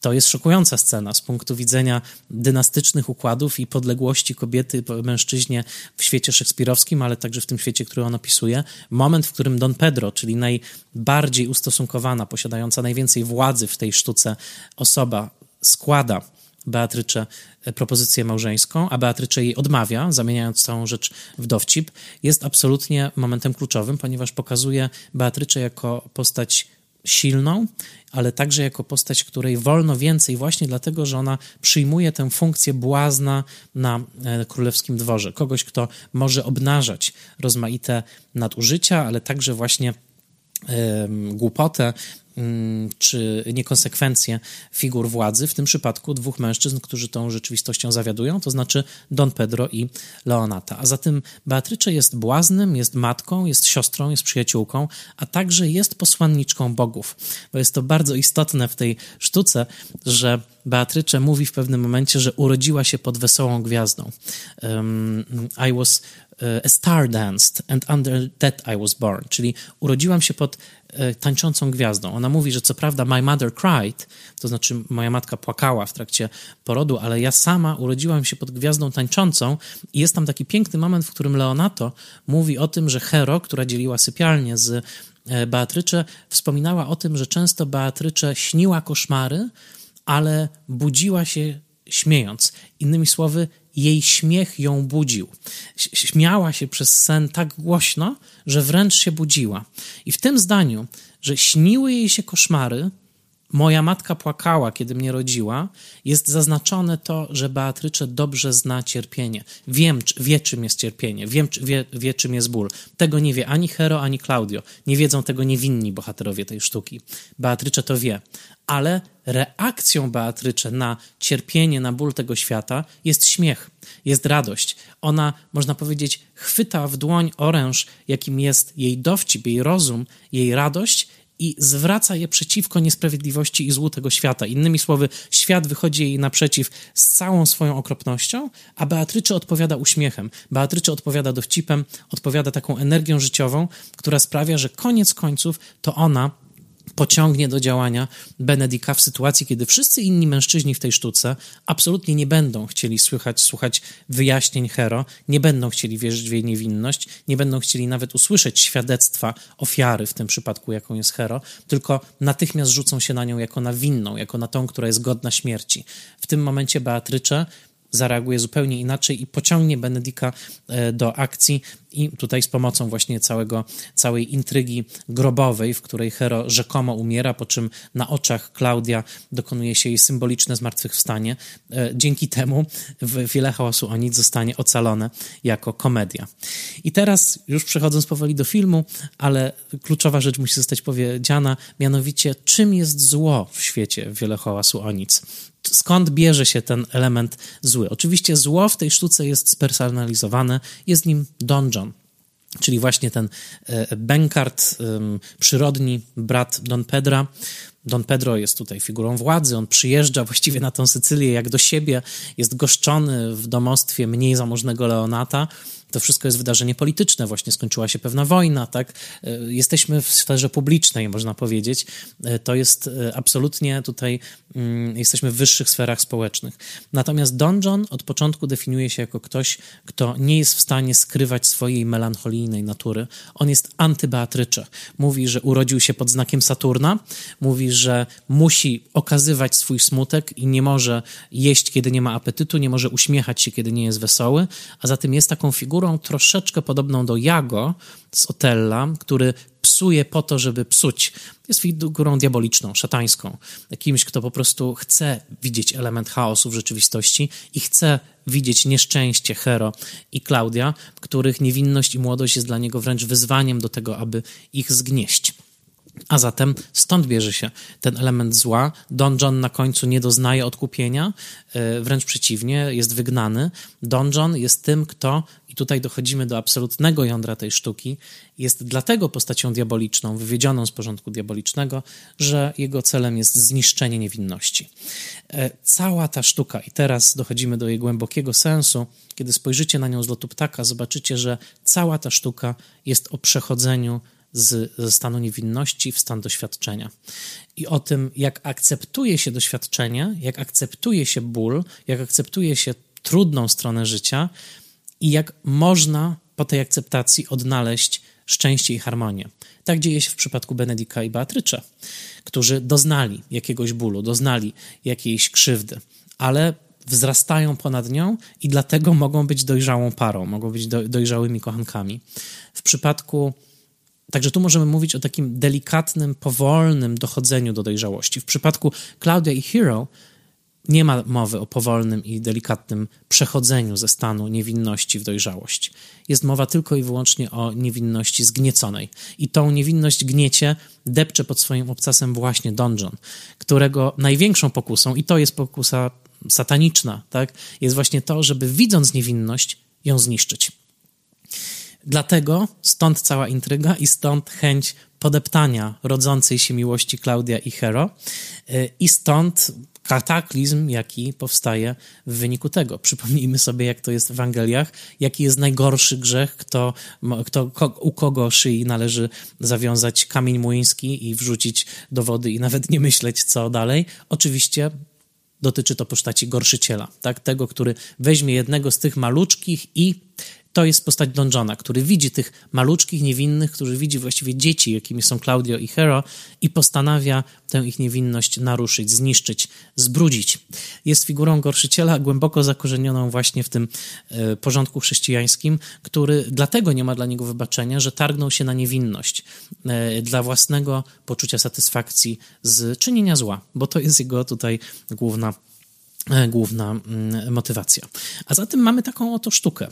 To jest szokująca scena z punktu widzenia dynastycznych układów i podległości kobiety mężczyźnie w świecie szekspirowskim, ale także w tym świecie, który on opisuje. Moment, w którym Don Pedro, czyli najbardziej ustosunkowana, posiadająca najwięcej władzy w tej sztuce osoba, składa Beatrycze propozycję małżeńską, a Beatrycze jej odmawia, zamieniając całą rzecz w dowcip, jest absolutnie momentem kluczowym, ponieważ pokazuje Beatrycze jako postać silną, ale także jako postać, której wolno więcej, właśnie dlatego, że ona przyjmuje tę funkcję błazna na e, królewskim dworze. Kogoś, kto może obnażać rozmaite nadużycia, ale także właśnie głupotę czy niekonsekwencje figur władzy, w tym przypadku dwóch mężczyzn, którzy tą rzeczywistością zawiadują, to znaczy Don Pedro i Leonata. A zatem Beatrycze jest błaznem, jest matką, jest siostrą, jest przyjaciółką, a także jest posłanniczką bogów. Bo jest to bardzo istotne w tej sztuce, że Beatrycze mówi w pewnym momencie, że urodziła się pod wesołą gwiazdą. Um, I was e, a star danced and under that I was born, czyli urodziłam się pod tańczącą gwiazdą. Ona mówi, że co prawda my mother cried, to znaczy moja matka płakała w trakcie porodu, ale ja sama urodziłam się pod gwiazdą tańczącą i jest tam taki piękny moment, w którym Leonato mówi o tym, że Hero, która dzieliła sypialnię z e, Beatrycze, wspominała o tym, że często Beatrycze śniła koszmary, ale budziła się śmiejąc. Innymi słowy, jej śmiech ją budził. Śmiała się przez sen tak głośno, że wręcz się budziła. I w tym zdaniu, że śniły jej się koszmary, moja matka płakała, kiedy mnie rodziła, jest zaznaczone to, że Beatrycze dobrze zna cierpienie. Wiem, wie, czym jest cierpienie, wiem, wie, wie, czym jest ból. Tego nie wie ani Hero, ani Claudio. Nie wiedzą tego niewinni bohaterowie tej sztuki. Beatrycze to wie, ale reakcją Beatrycze na cierpienie, na ból tego świata jest śmiech, jest radość. Ona, można powiedzieć, chwyta w dłoń oręż, jakim jest jej dowcip, jej rozum, jej radość i zwraca je przeciwko niesprawiedliwości i złu tego świata. Innymi słowy, świat wychodzi jej naprzeciw z całą swoją okropnością, a Beatrycze odpowiada uśmiechem. Beatrycze odpowiada dowcipem, odpowiada taką energią życiową, która sprawia, że koniec końców to ona pociągnie do działania Benedika w sytuacji, kiedy wszyscy inni mężczyźni w tej sztuce absolutnie nie będą chcieli słychać, słuchać wyjaśnień Hero, nie będą chcieli wierzyć w jej niewinność, nie będą chcieli nawet usłyszeć świadectwa ofiary, w tym przypadku jaką jest Hero, tylko natychmiast rzucą się na nią jako na winną, jako na tą, która jest godna śmierci. W tym momencie Beatrycze zareaguje zupełnie inaczej i pociągnie Benedika e, do akcji i tutaj z pomocą właśnie całego, całej intrygi grobowej, w której Hero rzekomo umiera, po czym na oczach Klaudia dokonuje się jej symboliczne zmartwychwstanie. E, dzięki temu wiele chaosu o nic zostanie ocalone jako komedia. I teraz, już przechodząc powoli do filmu, ale kluczowa rzecz musi zostać powiedziana, mianowicie czym jest zło w świecie wiele hałasu o nic skąd bierze się ten element zły. Oczywiście zło w tej sztuce jest spersonalizowane, jest nim Don czyli właśnie ten e, Benkart, przyrodni brat Don Pedra. Don Pedro jest tutaj figurą władzy, on przyjeżdża właściwie na tą Sycylię jak do siebie, jest goszczony w domostwie mniej zamożnego Leonata, to wszystko jest wydarzenie polityczne, właśnie skończyła się pewna wojna, tak? E, jesteśmy w sferze publicznej, można powiedzieć. E, to jest e, absolutnie tutaj, mm, jesteśmy w wyższych sferach społecznych. Natomiast Don John od początku definiuje się jako ktoś, kto nie jest w stanie skrywać swojej melancholijnej natury. On jest antybeatrycze. Mówi, że urodził się pod znakiem Saturna, mówi, że musi okazywać swój smutek i nie może jeść, kiedy nie ma apetytu, nie może uśmiechać się, kiedy nie jest wesoły, a zatem jest taką figurą, figurą troszeczkę podobną do Jago z Otella, który psuje po to, żeby psuć. Jest figurą diaboliczną, szatańską. Kimś, kto po prostu chce widzieć element chaosu w rzeczywistości i chce widzieć nieszczęście Hero i Klaudia, których niewinność i młodość jest dla niego wręcz wyzwaniem do tego, aby ich zgnieść. A zatem stąd bierze się ten element zła. Don John na końcu nie doznaje odkupienia, e, wręcz przeciwnie, jest wygnany. Don John jest tym, kto, tutaj dochodzimy do absolutnego jądra tej sztuki, jest dlatego postacią diaboliczną, wywiedzioną z porządku diabolicznego, że jego celem jest zniszczenie niewinności. E, cała ta sztuka, i teraz dochodzimy do jej głębokiego sensu, kiedy spojrzycie na nią z lotu ptaka, zobaczycie, że cała ta sztuka jest o przechodzeniu z, ze stanu niewinności w stan doświadczenia. I o tym, jak akceptuje się doświadczenie, jak akceptuje się ból, jak akceptuje się trudną stronę życia i jak można po tej akceptacji odnaleźć szczęście i harmonię. Tak dzieje się w przypadku Benedika i Beatrycze, którzy doznali jakiegoś bólu, doznali jakiejś krzywdy, ale wzrastają ponad nią i dlatego mogą być dojrzałą parą, mogą być do, dojrzałymi kochankami. W przypadku Także tu możemy mówić o takim delikatnym, powolnym dochodzeniu do dojrzałości. W przypadku Claudia i Hero nie ma mowy o powolnym i delikatnym przechodzeniu ze stanu niewinności w dojrzałość. Jest mowa tylko i wyłącznie o niewinności zgnieconej. I tą niewinność gniecie depcze pod swoim obcasem właśnie Donjon, którego największą pokusą, i to jest pokusa sataniczna, tak, jest właśnie to, żeby widząc niewinność, ją zniszczyć. Dlatego stąd cała intryga i stąd chęć podeptania rodzącej się miłości Klaudia i Hero y, i stąd kataklizm, jaki powstaje w wyniku tego. Przypomnijmy sobie, jak to jest w Ewangeliach, jaki jest najgorszy grzech, kto, kto, u kogo szyi należy zawiązać kamień młyński i wrzucić do wody i nawet nie myśleć, co dalej. Oczywiście dotyczy to postaci gorszyciela, tak? tego, który weźmie jednego z tych maluczkich i to jest postać Don Johna, który widzi tych maluczkich, niewinnych, który widzi właściwie dzieci, jakimi są Claudio i Hero i postanawia tę ich niewinność naruszyć, zniszczyć, zbrudzić. Jest figurą gorszyciela głęboko zakorzenioną właśnie w tym e, porządku chrześcijańskim, który dlatego nie ma dla niego wybaczenia, że targnął się na niewinność e, dla własnego poczucia satysfakcji z czynienia zła, bo to jest jego tutaj główna e, główna mm, motywacja. A zatem mamy taką oto sztukę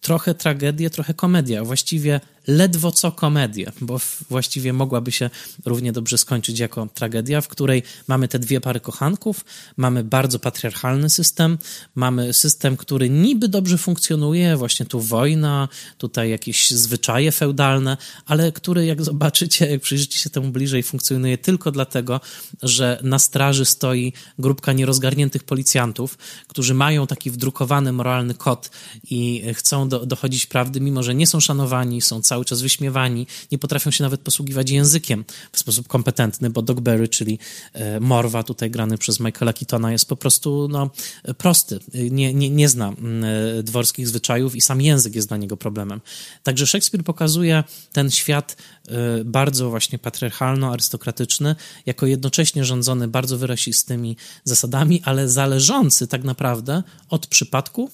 trochę tragedię, trochę komedia. Właściwie ledwo co komedię, bo właściwie mogłaby się równie dobrze skończyć jako tragedia, w której mamy te dwie pary kochanków, mamy bardzo patriarchalny system, mamy system, który niby dobrze funkcjonuje, właśnie tu wojna, tutaj jakieś zwyczaje feudalne, ale który, jak zobaczycie, jak przyjrzycie się temu bliżej, funkcjonuje tylko dlatego, że na straży stoi grupka nierozgarniętych policjantów, którzy mają taki wdrukowany moralny kod i chcą do, dochodzić prawdy, mimo że nie są szanowani, są cały cały czas wyśmiewani, nie potrafią się nawet posługiwać językiem w sposób kompetentny, bo Dogberry, czyli e, Morwa, tutaj grany przez Michaela Keatona, jest po prostu no, prosty, nie, nie, nie zna mm, e, dworskich zwyczajów i sam język jest dla niego problemem. Także Szekspir pokazuje ten świat e, bardzo właśnie patriarchalno-arystokratyczny, jako jednocześnie rządzony bardzo wyrasistymi zasadami, ale zależący tak naprawdę od przypadku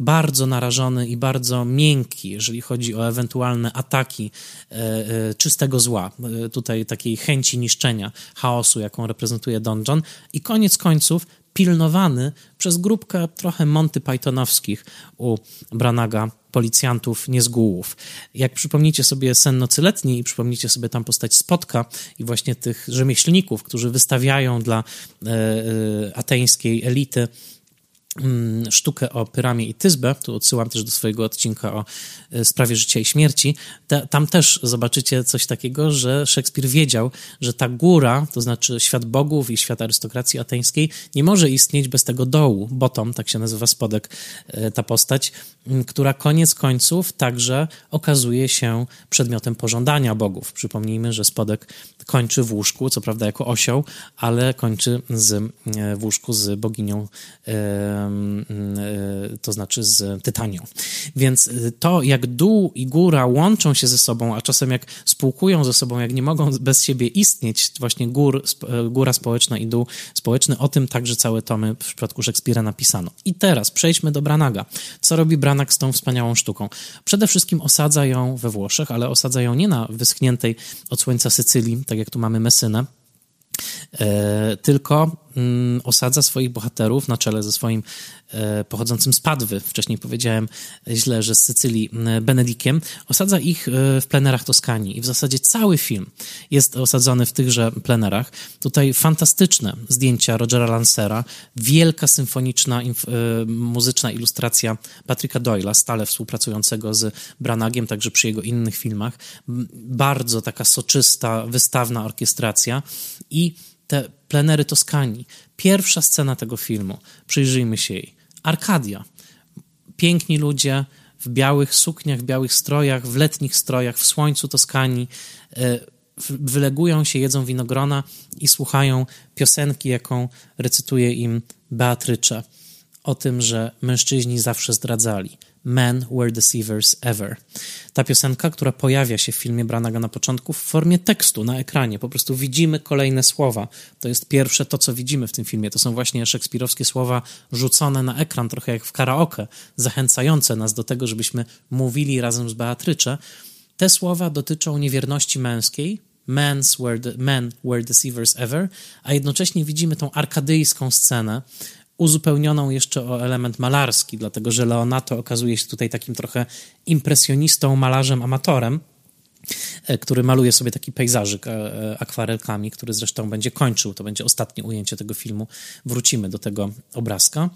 bardzo narażony i bardzo miękki, jeżeli chodzi o ewentualne ataki e, e, czystego zła, e, tutaj takiej chęci niszczenia, chaosu, jaką reprezentuje Don John i koniec końców pilnowany przez grupkę trochę Monty Pythonowskich u Branaga policjantów niezgółów. Jak przypomnicie sobie Sen Nocy Letniej i przypomnicie sobie tam postać Spotka i właśnie tych rzemieślników, którzy wystawiają dla ateńskiej elity sztukę o Pyramie i Tyzbę, tu odsyłam też do swojego odcinka o e, sprawie życia i śmierci, tam też zobaczycie coś takiego, że Szekspir wiedział, że ta góra, to znaczy świat bogów i świat arystokracji ateńskiej, nie może istnieć bez tego dołu, bottom, tak się nazywa spodek e, ta postać, która koniec końców także okazuje się przedmiotem pożądania bogów. Przypomnijmy, że spodek kończy w łóżku, co prawda jako osioł, ale kończy z, e, w łóżku z boginią, to znaczy z Tytanią. Więc to, jak dół i góra łączą się ze sobą, a czasem jak spółkują ze sobą, jak nie mogą bez siebie istnieć, właśnie gór, góra społeczna i dół społeczny, o tym także całe tomy w przypadku Szekspira napisano. I teraz przejdźmy do Branaga. Co robi Branag z tą wspaniałą sztuką? Przede wszystkim osadza ją we Włoszech, ale osadza ją nie na wyschniętej od słońca Sycylii, tak jak tu mamy Mesynę, e, tylko mm, osadza swoich bohaterów na czele ze swoim E, pochodzącym z Padwy, wcześniej powiedziałem źle, że z Sycylii, Benedikiem, osadza ich e, w plenerach Toskanii i w zasadzie cały film jest osadzony w tychże plenerach. Tutaj fantastyczne zdjęcia Rogera Lancera, wielka symfoniczna, e, muzyczna ilustracja Patryka Doyla, stale współpracującego z Branagiem, także przy jego innych filmach. Bardzo taka soczysta, wystawna orkiestracja i te plenery Toskanii. Pierwsza scena tego filmu, przyjrzyjmy się jej. Arkadia. Piękni ludzie w białych sukniach, w białych strojach, w letnich strojach, w słońcu Toskanii, e, wylegują się, jedzą winogrona i słuchają piosenki, jaką recytuje im Beatrycze o tym, że mężczyźni zawsze zdradzali. Men Were Deceivers Ever. Ta piosenka, która pojawia się w filmie Branaga na początku w formie tekstu na ekranie. Po prostu widzimy kolejne słowa. To jest pierwsze to, co widzimy w tym filmie. To są właśnie szekspirowskie słowa rzucone na ekran, trochę jak w karaoke, zachęcające nas do tego, żebyśmy mówili razem z Beatrycze. Te słowa dotyczą niewierności męskiej, Men's were men were deceivers ever, a jednocześnie widzimy tą arkadyjską scenę, uzupełnioną jeszcze o element malarski, dlatego że Leonato okazuje się tutaj takim trochę impresjonistą, malarzem, amatorem, e, który maluje sobie taki pejzażyk e, e, akwarelkami, który zresztą będzie kończył. To będzie ostatnie ujęcie tego filmu. Wrócimy do tego obrazka.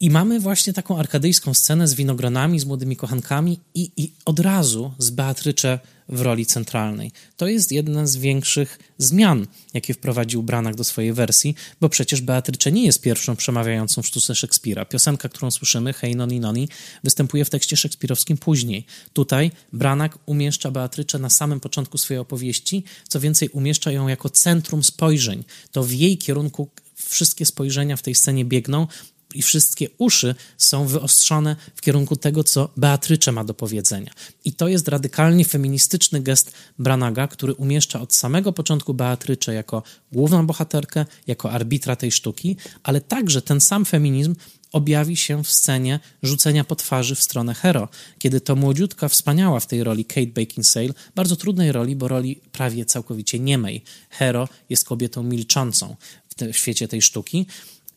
I mamy właśnie taką arkadyjską scenę z winogronami, z młodymi kochankami i, i od razu z Beatrycze w roli centralnej. To jest jedna z większych zmian, jakie wprowadził Branagh do swojej wersji, bo przecież Beatrycze nie jest pierwszą przemawiającą w sztuce Szekspira. Piosenka, którą słyszymy, Hej Noni Noni, występuje w tekście szekspirowskim później. Tutaj Branagh umieszcza Beatrycze na samym początku swojej opowieści, co więcej umieszcza ją jako centrum spojrzeń. To w jej kierunku wszystkie spojrzenia w tej scenie biegną, i wszystkie uszy są wyostrzone w kierunku tego, co Beatrycze ma do powiedzenia. I to jest radykalnie feministyczny gest Branaga, który umieszcza od samego początku Beatrycze jako główną bohaterkę, jako arbitra tej sztuki, ale także ten sam feminizm objawi się w scenie rzucenia po twarzy w stronę Hero, kiedy to młodziutka, wspaniała w tej roli Kate Beckinsale, bardzo trudnej roli, bo roli prawie całkowicie niemej. Hero jest kobietą milczącą w, te, w świecie tej sztuki,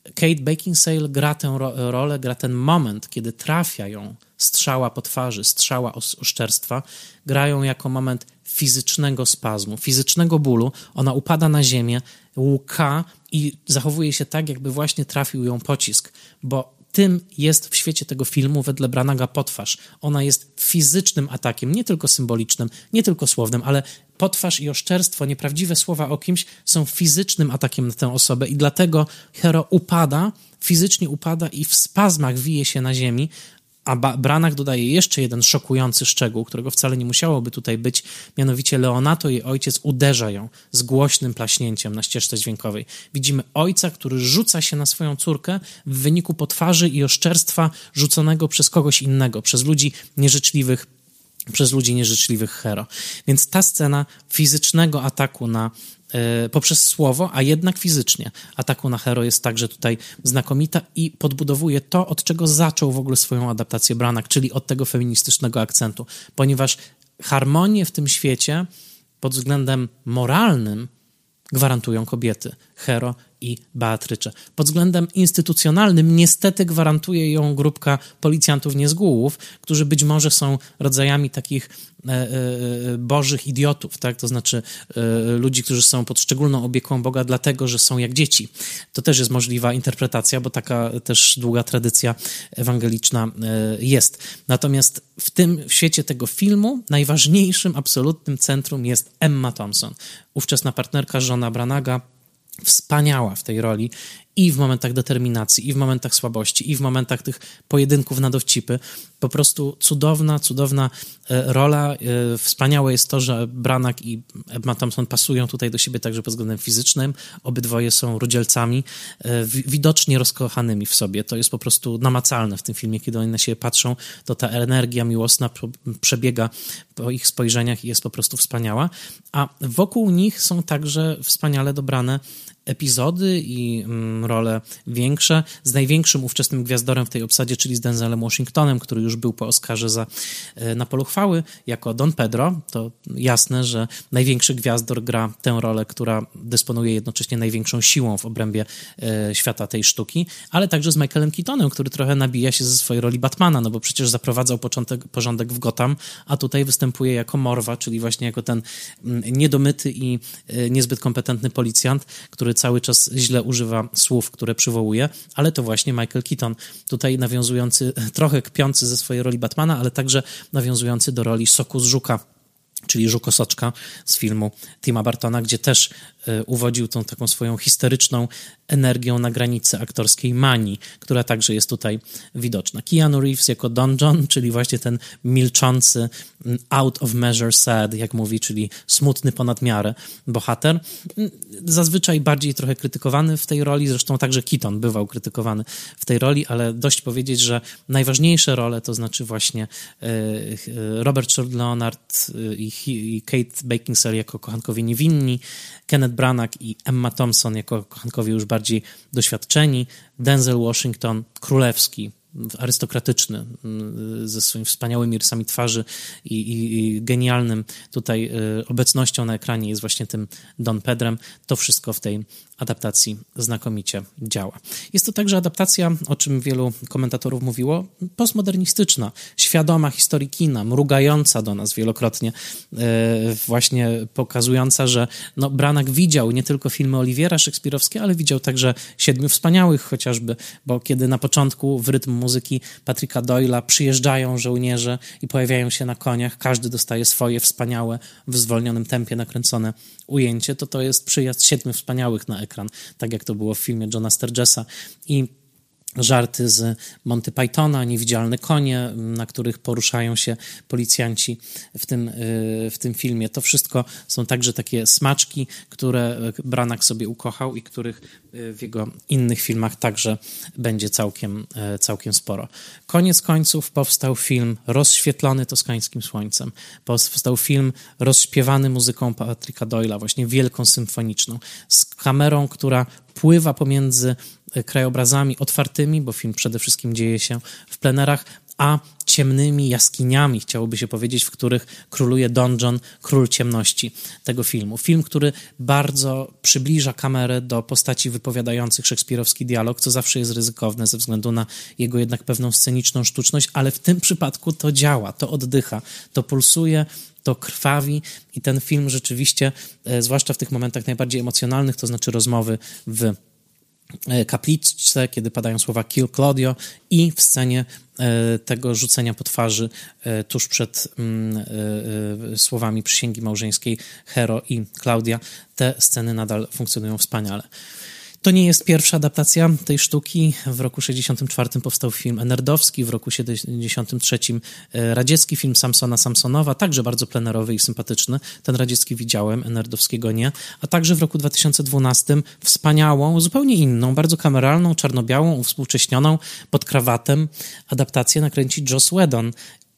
Kate Beckinsale gra tę ro rolę, gra ten moment, kiedy trafia ją strzała po twarzy, strzała oszczerstwa, grają jako moment fizycznego spazmu, fizycznego bólu. Ona upada na ziemię, łka i zachowuje się tak, jakby właśnie trafił ją pocisk, bo tym jest w świecie tego filmu wedle Branaga potwarz. Ona jest fizycznym atakiem, nie tylko symbolicznym, nie tylko słownym, ale potwarz i oszczerstwo, nieprawdziwe słowa o kimś są fizycznym atakiem na tę osobę i dlatego Hero upada, fizycznie upada i w spazmach wije się na ziemi, a Branach dodaje jeszcze jeden szokujący szczegół, którego wcale nie musiałoby tutaj być, mianowicie Leonato, jej ojciec, uderza ją z głośnym plaśnięciem na ścieżce dźwiękowej. Widzimy ojca, który rzuca się na swoją córkę w wyniku potwarzy i oszczerstwa rzuconego przez kogoś innego, przez ludzi nieżyczliwych przez ludzi nieżyczliwych hero. Więc ta scena fizycznego ataku na poprzez słowo, a jednak fizycznie. Ataku na hero jest także tutaj znakomita i podbudowuje to, od czego zaczął w ogóle swoją adaptację Branagh, czyli od tego feministycznego akcentu, ponieważ harmonię w tym świecie pod względem moralnym gwarantują kobiety. Hero i Beatrycze. Pod względem instytucjonalnym niestety gwarantuje ją grupka policjantów niezgółów, którzy być może są rodzajami takich e, e, e, bożych idiotów, tak? to znaczy ludzi, którzy są pod szczególną opieką Boga dlatego, że są jak dzieci. To też jest możliwa interpretacja, bo taka też długa tradycja ewangeliczna jest. Natomiast w tym w świecie tego filmu najważniejszym, absolutnym centrum jest Emma Thompson, ówczesna partnerka żona Branaga, wspaniała w tej roli i w momentach determinacji, i w momentach słabości, i w momentach tych pojedynków na dowcipy. Po prostu cudowna, cudowna e, rola. E, wspaniałe jest to, że Branagh i Emma Thompson pasują tutaj do siebie także pod względem fizycznym. Obydwoje są rudzielcami, e, widocznie rozkochanymi w sobie. To jest po prostu namacalne w tym filmie, kiedy oni na siebie patrzą, to ta energia miłosna przebiega po ich spojrzeniach i jest po prostu wspaniała. A wokół nich są także wspaniale dobrane epizody i mm, role większe, z największym ówczesnym gwiazdorem w tej obsadzie, czyli z Denzelem Washingtonem, który już był po Oscarze za e, Na polu chwały, jako Don Pedro. To jasne, że największy gwiazdor gra tę rolę, która dysponuje jednocześnie największą siłą w obrębie e, świata tej sztuki, ale także z Michaelem Keatonem, który trochę nabija się ze swojej roli Batmana, no bo przecież zaprowadzał początek, porządek w Gotham, a tutaj występuje jako Morwa, czyli właśnie jako ten mm, niedomyty i e, niezbyt kompetentny policjant, który cały czas źle używa słów, które przywołuje, ale to właśnie Michael Keaton, tutaj nawiązujący, trochę kpiący ze swojej roli Batmana, ale także nawiązujący do roli Soku z Żuka czyli Żukosoczka z filmu Tima Bartona, gdzie też uwodził tą taką swoją histeryczną energią na granicy aktorskiej manii, która także jest tutaj widoczna. Keanu Reeves jako Don John, czyli właśnie ten milczący, out of measure sad, jak mówi, czyli smutny ponad miarę bohater. Zazwyczaj bardziej trochę krytykowany w tej roli, zresztą także Keaton bywał krytykowany w tej roli, ale dość powiedzieć, że najważniejsze role, to znaczy właśnie e, e, Robert Short Leonard i Kate Beckinsale jako kochankowie niewinni, Kenneth Branagh i Emma Thompson jako kochankowie już bardziej doświadczeni, Denzel Washington królewski, arystokratyczny, mm, ze swoimi wspaniałymi rysami twarzy i, i, i, genialnym tutaj y, obecnością na ekranie jest właśnie tym Don Pedrem. To wszystko w tej adaptacji znakomicie działa. Jest to także adaptacja, o czym wielu komentatorów mówiło, postmodernistyczna, świadoma historii kina, mrugająca do nas wielokrotnie, y, właśnie pokazująca, że no, Branagh widział nie tylko filmy Oliwiera Szekspirowskie, ale widział także Siedmiu Wspaniałych chociażby, bo kiedy na początku w rytm muzyki Patryka Doyla przyjeżdżają żołnierze i pojawiają się na koniach, każdy dostaje swoje wspaniałe, w zwolnionym tempie nakręcone ujęcie, to to jest przyjazd Siedmiu Wspaniałych na ekran, tak jak to było w filmie Johna Sturgesa i żarty z Monty Pythona, niewidzialne konie, na których poruszają się policjanci w tym, y, w tym filmie. To wszystko są także takie smaczki, które Branak sobie ukochał i których y, w jego innych filmach także będzie całkiem, y, całkiem sporo. Koniec końców powstał film rozświetlony toskańskim słońcem. Powstał film rozśpiewany muzyką Patryka Doyla, właśnie wielką symfoniczną, z kamerą, która pływa pomiędzy krajobrazami otwartymi, bo film przede wszystkim dzieje się w plenerach, a ciemnymi jaskiniami, chciałoby się powiedzieć, w których króluje Don John, król ciemności tego filmu. Film, który bardzo przybliża kamerę do postaci wypowiadających szekspirowski dialog, co zawsze jest ryzykowne ze względu na jego jednak pewną sceniczną sztuczność, ale w tym przypadku to działa, to oddycha, to pulsuje, to krwawi i ten film rzeczywiście, e, zwłaszcza w tych momentach najbardziej emocjonalnych, to znaczy rozmowy w kapliczce, kiedy padają słowa Kill Claudio i w scenie e, tego rzucenia po twarzy e, tuż przed mm, słowami przysięgi małżeńskiej Hero i Claudia. Te sceny nadal funkcjonują wspaniale. To nie jest pierwsza adaptacja tej sztuki. W roku 64 powstał film Enerdowski, w roku 73 e, radziecki film Samsona Samsonowa, także bardzo plenerowy i sympatyczny. Ten radziecki widziałem, Enerdowskiego nie. A także w roku 2012 wspaniałą, zupełnie inną, bardzo kameralną, czarno-białą, uwspółcześnioną, pod krawatem adaptację nakręci Joss Whedon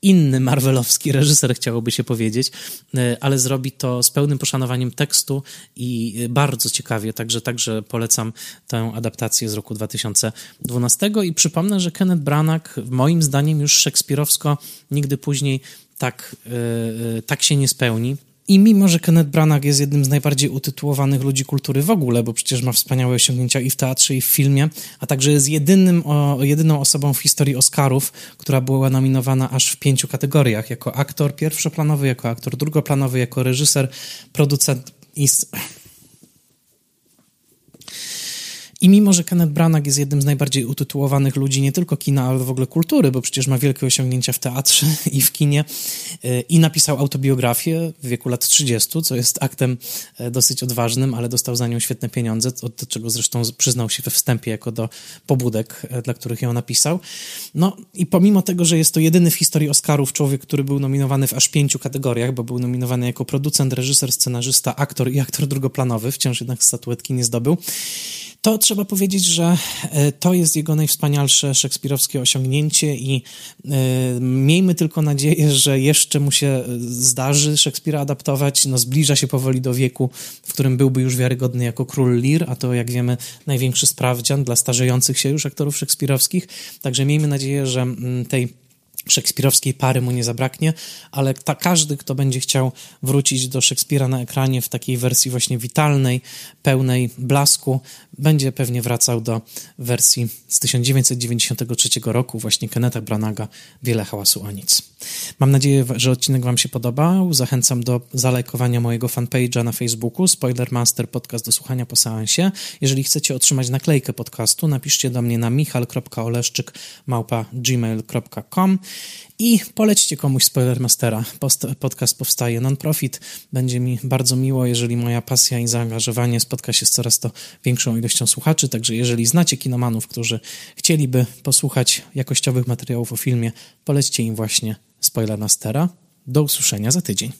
inny marvelowski reżyser, chciałoby się powiedzieć, e, ale zrobi to z pełnym poszanowaniem tekstu i bardzo ciekawie, także, także polecam tę adaptację z roku 2012 i przypomnę, że Kenneth Branagh moim zdaniem już szekspirowsko nigdy później tak, e, e, tak się nie spełni. I mimo, że Kenneth Branagh jest jednym z najbardziej utytułowanych ludzi kultury w ogóle, bo przecież ma wspaniałe osiągnięcia i w teatrze, i w filmie, a także jest jedynym, o, jedyną osobą w historii Oscarów, która była nominowana aż w pięciu kategoriach, jako aktor pierwszoplanowy, jako aktor drugoplanowy, jako reżyser, producent i I mimo, że Kenneth Branagh jest jednym z najbardziej utytułowanych ludzi nie tylko kina, ale w ogóle kultury, bo przecież ma wielkie osiągnięcia w teatrze i w kinie e, i napisał autobiografię w wieku lat 30, co jest aktem e, dosyć odważnym, ale dostał za nią świetne pieniądze, od czego zresztą przyznał się we wstępie jako do pobudek, e, dla których ją napisał. No i pomimo tego, że jest to jedyny w historii Oscarów człowiek, który był nominowany w aż pięciu kategoriach, bo był nominowany jako producent, reżyser, scenarzysta, aktor i aktor drugoplanowy, wciąż jednak statuetki nie zdobył, to trzeba powiedzieć, że e, to jest jego najwspanialsze szekspirowskie osiągnięcie i e, miejmy tylko nadzieję, że jeszcze mu się e, zdarzy Szekspira adaptować. No, zbliża się powoli do wieku, w którym byłby już wiarygodny jako król Lear, a to jak wiemy największy sprawdzian dla starzejących się już aktorów szekspirowskich. Także miejmy nadzieję, że tej szekspirowskiej pary mu nie zabraknie, ale ta, każdy, kto będzie chciał wrócić do Szekspira na ekranie w takiej wersji właśnie witalnej, pełnej blasku, będzie pewnie wracał do wersji z 1993 roku, właśnie Kenneta Branaga, Wiele hałasu o nic. Mam nadzieję, że odcinek Wam się podobał. Zachęcam do zalajkowania mojego fanpage'a na Facebooku, Spoilermaster Podcast do słuchania po seansie. Jeżeli chcecie otrzymać naklejkę podcastu, napiszcie do mnie na michal.oleszczyk gmail.com I polećcie komuś Spoilermastera. Podcast powstaje non-profit. Będzie mi bardzo miło, jeżeli moja pasja i zaangażowanie spotka się z coraz to większą ilością słuchaczy. Także jeżeli znacie kinomanów, którzy chcieliby posłuchać jakościowych materiałów o filmie, polećcie im właśnie Spoilermastera. Do usłyszenia za tydzień.